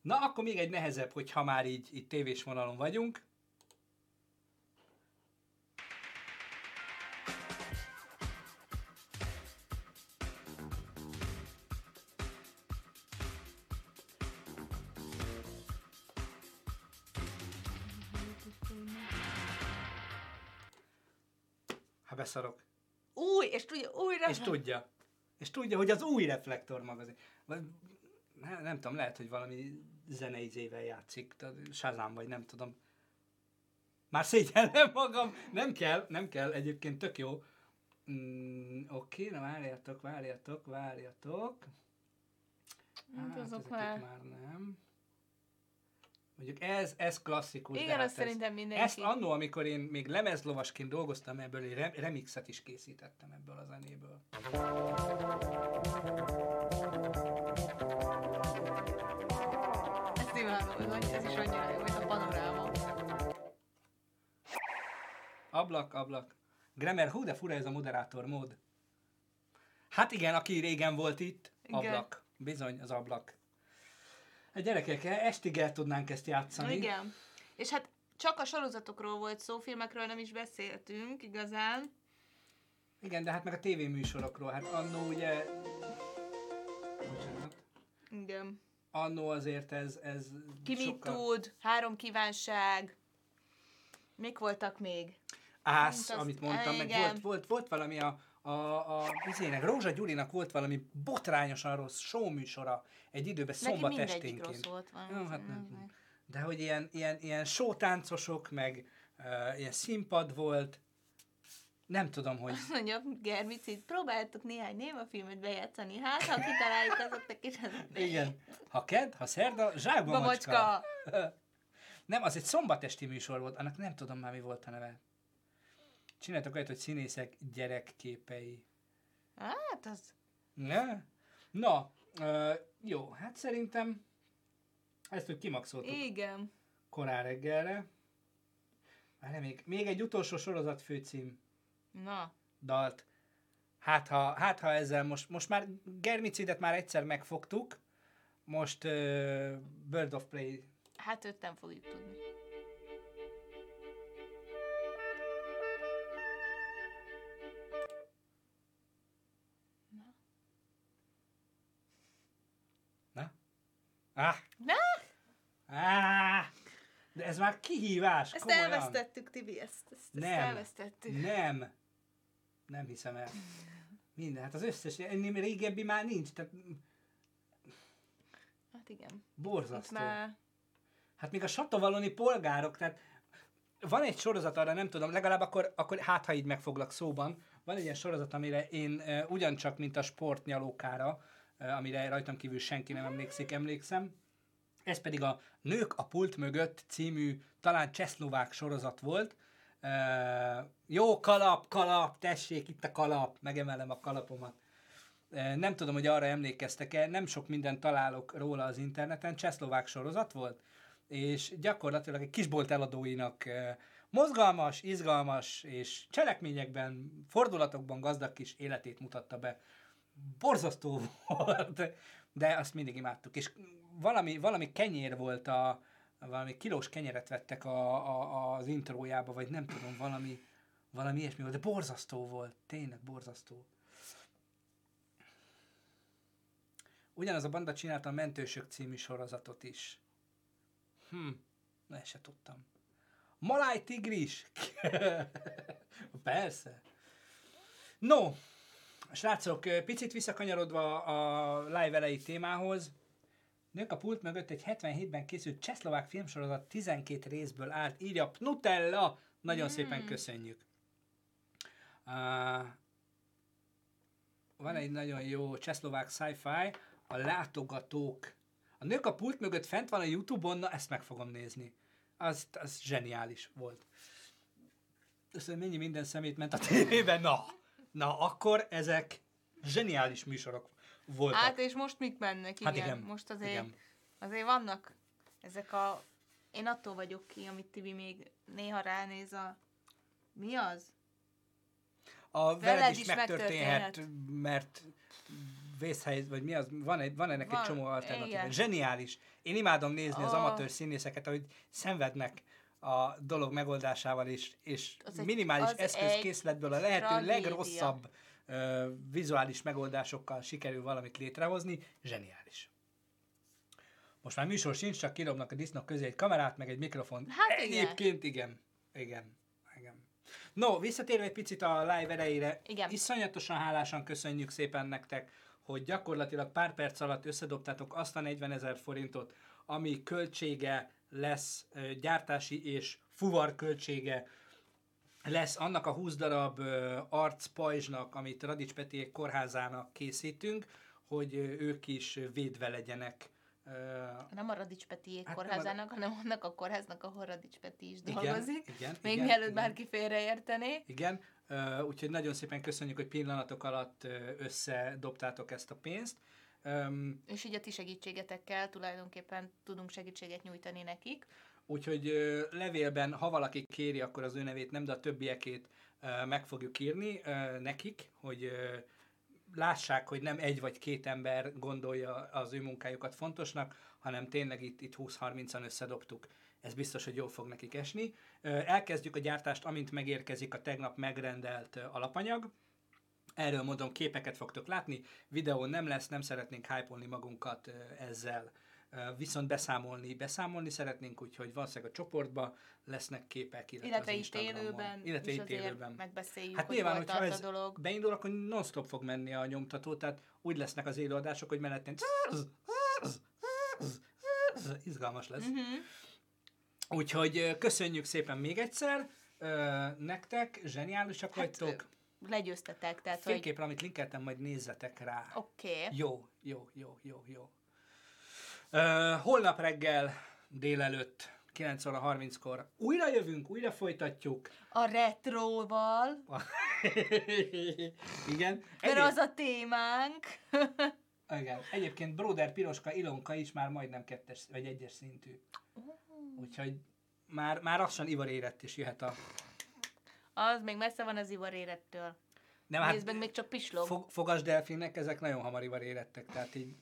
Speaker 1: Na, akkor még egy nehezebb, hogyha már így, így tévés vonalon vagyunk. Ha beszarok.
Speaker 2: Új, és tudja, újra.
Speaker 1: És tudja. És tudja, hogy az új Reflektor magazin. Vagy, nem, nem tudom, lehet, hogy valami zeneizével játszik, Shazam, vagy nem tudom. Már szégyellem magam. Nem kell, nem kell, egyébként tök jó. Mm, Oké, na várjatok, várjatok, várjatok.
Speaker 2: Hát azok
Speaker 1: ezeket
Speaker 2: már-
Speaker 1: már nem. Mondjuk ez, ez klasszikus.
Speaker 2: Igen,
Speaker 1: hát
Speaker 2: azt
Speaker 1: ez-
Speaker 2: szerintem mindenki.
Speaker 1: Ezt annó, amikor én még lemezlovasként dolgoztam ebből, rem- remixet is készítettem ebből a zenéből.
Speaker 2: Ezt imádom, ez, is annyira jó, hogy a panoráma.
Speaker 1: Ablak, ablak. Grammar, hú, de fura ez a moderátor mód. Hát igen, aki régen volt itt,
Speaker 2: Igen.
Speaker 1: ablak. Bizony, az ablak. Hát gyerekek, estig el tudnánk ezt játszani.
Speaker 2: Igen. És hát csak a sorozatokról volt szó, filmekről nem is beszéltünk igazán.
Speaker 1: Igen, de hát meg a tévéműsorokról. Hát annó ugye... Bocsánat.
Speaker 2: Igen.
Speaker 1: Annó azért ez, ez
Speaker 2: Ki mit
Speaker 1: sokkal...
Speaker 2: tud, három kívánság. Mik voltak még?
Speaker 1: Ász, amit mondtam, meg volt, volt, volt valami a, a, a izének, Rózsa Gyurinak volt valami botrányosan rossz showműsora egy időben szombat esténként.
Speaker 2: rossz volt. Van.
Speaker 1: Jó, hát nem. De hogy ilyen, ilyen, ilyen showtáncosok, meg uh, ilyen színpad volt, nem tudom, hogy...
Speaker 2: Azt mondja, Germicid, próbáltok néhány némafilmet bejátszani, hát ha kitaláljuk azoknak is.
Speaker 1: Igen. Ha ked, ha szerda, zsákba macska.
Speaker 2: Babacska. [laughs]
Speaker 1: Nem, az egy szombatesti műsor volt, annak nem tudom már mi volt a neve. Csináltak olyat, hogy színészek gyerekképei.
Speaker 2: Hát az...
Speaker 1: Ne? Na, uh, jó, hát szerintem ezt úgy kimaxoltuk
Speaker 2: Igen.
Speaker 1: korán reggelre. Várj, még, még egy utolsó sorozat főcím
Speaker 2: Na.
Speaker 1: dalt. Hát ha, hát ha ezzel most, most már Germicidet már egyszer megfogtuk, most uh, Bird of Prey
Speaker 2: Hát őt nem fogjuk tudni.
Speaker 1: Ez már kihívás,
Speaker 2: Ezt
Speaker 1: komolyan.
Speaker 2: elvesztettük, Tibi, ezt, ezt, ezt
Speaker 1: Nem.
Speaker 2: elvesztettük.
Speaker 1: Nem. Nem hiszem el. Minden, hát az összes, ennél régebbi már nincs, tehát
Speaker 2: Hát igen. Itt
Speaker 1: borzasztó.
Speaker 2: már...
Speaker 1: Hát még a satovaloni polgárok, tehát van egy sorozat arra, nem tudom, legalább akkor, akkor hát, ha így megfoglak szóban, van egy ilyen sorozat, amire én uh, ugyancsak, mint a sportnyalókára, uh, amire rajtam kívül senki nem emlékszik, emlékszem. Ez pedig a Nők a pult mögött című, talán csehszlovák sorozat volt. Uh, jó kalap, kalap, tessék, itt a kalap, megemelem a kalapomat. Uh, nem tudom, hogy arra emlékeztek-e, nem sok mindent találok róla az interneten, csehszlovák sorozat volt, és gyakorlatilag egy kisbolt eladóinak uh, mozgalmas, izgalmas és cselekményekben, fordulatokban gazdag kis életét mutatta be. Borzasztó [laughs] volt, de azt mindig imádtuk. És valami, valami kenyér volt a, valami kilós kenyeret vettek a, a, az intrójába, vagy nem tudom, valami, valami ilyesmi volt, de borzasztó volt, tényleg borzasztó. Ugyanaz a banda csinálta a Mentősök című sorozatot is. Hm, ne se tudtam. Maláj tigris! [laughs] Persze. No, srácok, picit visszakanyarodva a live elejé témához, Nők a pult mögött egy 77-ben készült csehszlovák filmsorozat 12 részből állt, írja Nutella. Nagyon mm. szépen köszönjük. Uh, van egy nagyon jó csehszlovák sci-fi, a látogatók. A nők a pult mögött fent van a Youtube-on, na ezt meg fogom nézni. Az, az zseniális volt. Össze mennyi minden szemét ment a tévében, na, na akkor ezek zseniális műsorok voltak.
Speaker 2: Hát és most mik mennek, igen. Hát igen. Most azért, igen. azért vannak ezek a... Én attól vagyok ki, amit Tibi még néha ránéz a... Mi az?
Speaker 1: A veled, veled is, is megtörténhet, megtörténhet, mert vészhelyzet, vagy mi az, van, egy, van ennek van, egy csomó alternatív. Zseniális. Én imádom nézni oh. az amatőr színészeket, ahogy szenvednek a dolog megoldásával, és, és az minimális egy, eszközkészletből a lehető tragédia. legrosszabb uh, vizuális megoldásokkal sikerül valamit létrehozni. Zseniális. Most már műsor sincs, csak kirobnak a disznók közé egy kamerát, meg egy mikrofon. Hát Egyébként igen. Igen. igen. No, visszatérve egy picit a live erejére, igen. iszonyatosan hálásan köszönjük szépen nektek, hogy gyakorlatilag pár perc alatt összedobtátok azt a 40 ezer forintot, ami költsége lesz, gyártási és fuvar költsége lesz annak a 20 darab arcpajzsnak, amit Radics Petiék kórházának készítünk, hogy ők is védve legyenek
Speaker 2: nem a Radics Peti hát kórházának, a... hanem annak a kórháznak, ahol Radics Peti is igen, dolgozik. Igen, Még igen, mielőtt igen. bárki félreértené.
Speaker 1: Igen, úgyhogy nagyon szépen köszönjük, hogy pillanatok alatt összedobtátok ezt a pénzt.
Speaker 2: Um, és így a ti segítségetekkel tulajdonképpen tudunk segítséget nyújtani nekik.
Speaker 1: Úgyhogy uh, levélben, ha valaki kéri, akkor az ő nevét nem, de a többiekét uh, meg fogjuk írni nekik, hogy lássák, hogy nem egy vagy két ember gondolja az ő munkájukat fontosnak, hanem tényleg itt, itt 20-30-an összedobtuk. Ez biztos, hogy jól fog nekik esni. Elkezdjük a gyártást, amint megérkezik a tegnap megrendelt alapanyag. Erről mondom, képeket fogtok látni, videó nem lesz, nem szeretnénk hype magunkat ezzel viszont beszámolni, beszámolni szeretnénk, úgyhogy valószínűleg a csoportba lesznek képek,
Speaker 2: illetve, illetve itt élőben, illetve itt élőben. megbeszéljük,
Speaker 1: hát hogy nyilván, hogyha ez a dolog. beindul, akkor non-stop fog menni a nyomtató, tehát úgy lesznek az élőadások, hogy mellettén izgalmas lesz. Uh-huh. Úgyhogy köszönjük szépen még egyszer nektek, zseniálisak hát, vagytok.
Speaker 2: Legyőztetek, tehát
Speaker 1: Fényképre, hogy... amit linkeltem, majd nézzetek rá.
Speaker 2: Oké. Okay.
Speaker 1: Jó, jó, jó, jó, jó. Uh, holnap reggel délelőtt 9 óra 30-kor újra jövünk, újra folytatjuk.
Speaker 2: A retróval. [laughs]
Speaker 1: Igen.
Speaker 2: Mert az a témánk. [laughs]
Speaker 1: Igen. Egyébként Broder Piroska Ilonka is már majdnem kettes vagy egyes szintű. Úgyhogy már, már lassan ivarérett is jöhet a...
Speaker 2: Az még messze van az ivarérettől. Nem, hát meg, még csak pislog.
Speaker 1: Fog, fogas delfinnek ezek nagyon hamar ivarérettek, tehát így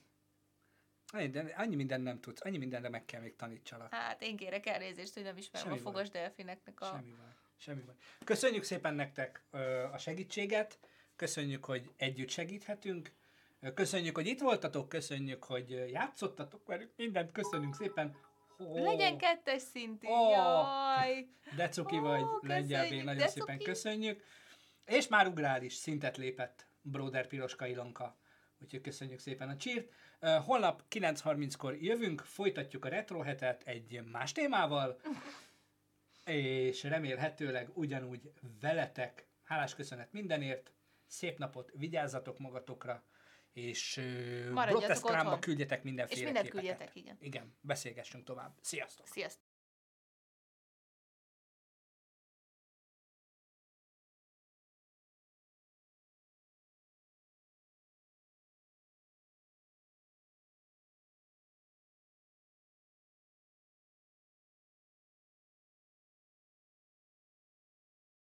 Speaker 1: de annyi minden nem tudsz, annyi mindenre meg kell még tanítsalak.
Speaker 2: Hát én kérek elnézést, hogy nem ismerem Semmi a fogas delfineknek a...
Speaker 1: Semmi van. Semmi van. Köszönjük szépen nektek ö, a segítséget, köszönjük, hogy együtt segíthetünk, köszönjük, hogy itt voltatok, köszönjük, hogy játszottatok velük, mindent köszönünk szépen.
Speaker 2: Oh. Legyen kettes szintű, oh. jaj! [laughs]
Speaker 1: De cuki oh, vagy, lengyel nagyon szépen köszönjük. És már ugrál is, szintet lépett Broder Piroska Ilonka. Úgyhogy köszönjük szépen a csírt. Holnap 9.30-kor jövünk, folytatjuk a retro hetet egy más témával, [laughs] és remélhetőleg ugyanúgy veletek. Hálás köszönet mindenért, szép napot, vigyázzatok magatokra, és Protestrámba küldjetek mindenféle
Speaker 2: És mindent küldjetek, igen.
Speaker 1: Igen, beszélgessünk tovább. Sziasztok!
Speaker 2: Sziasztok!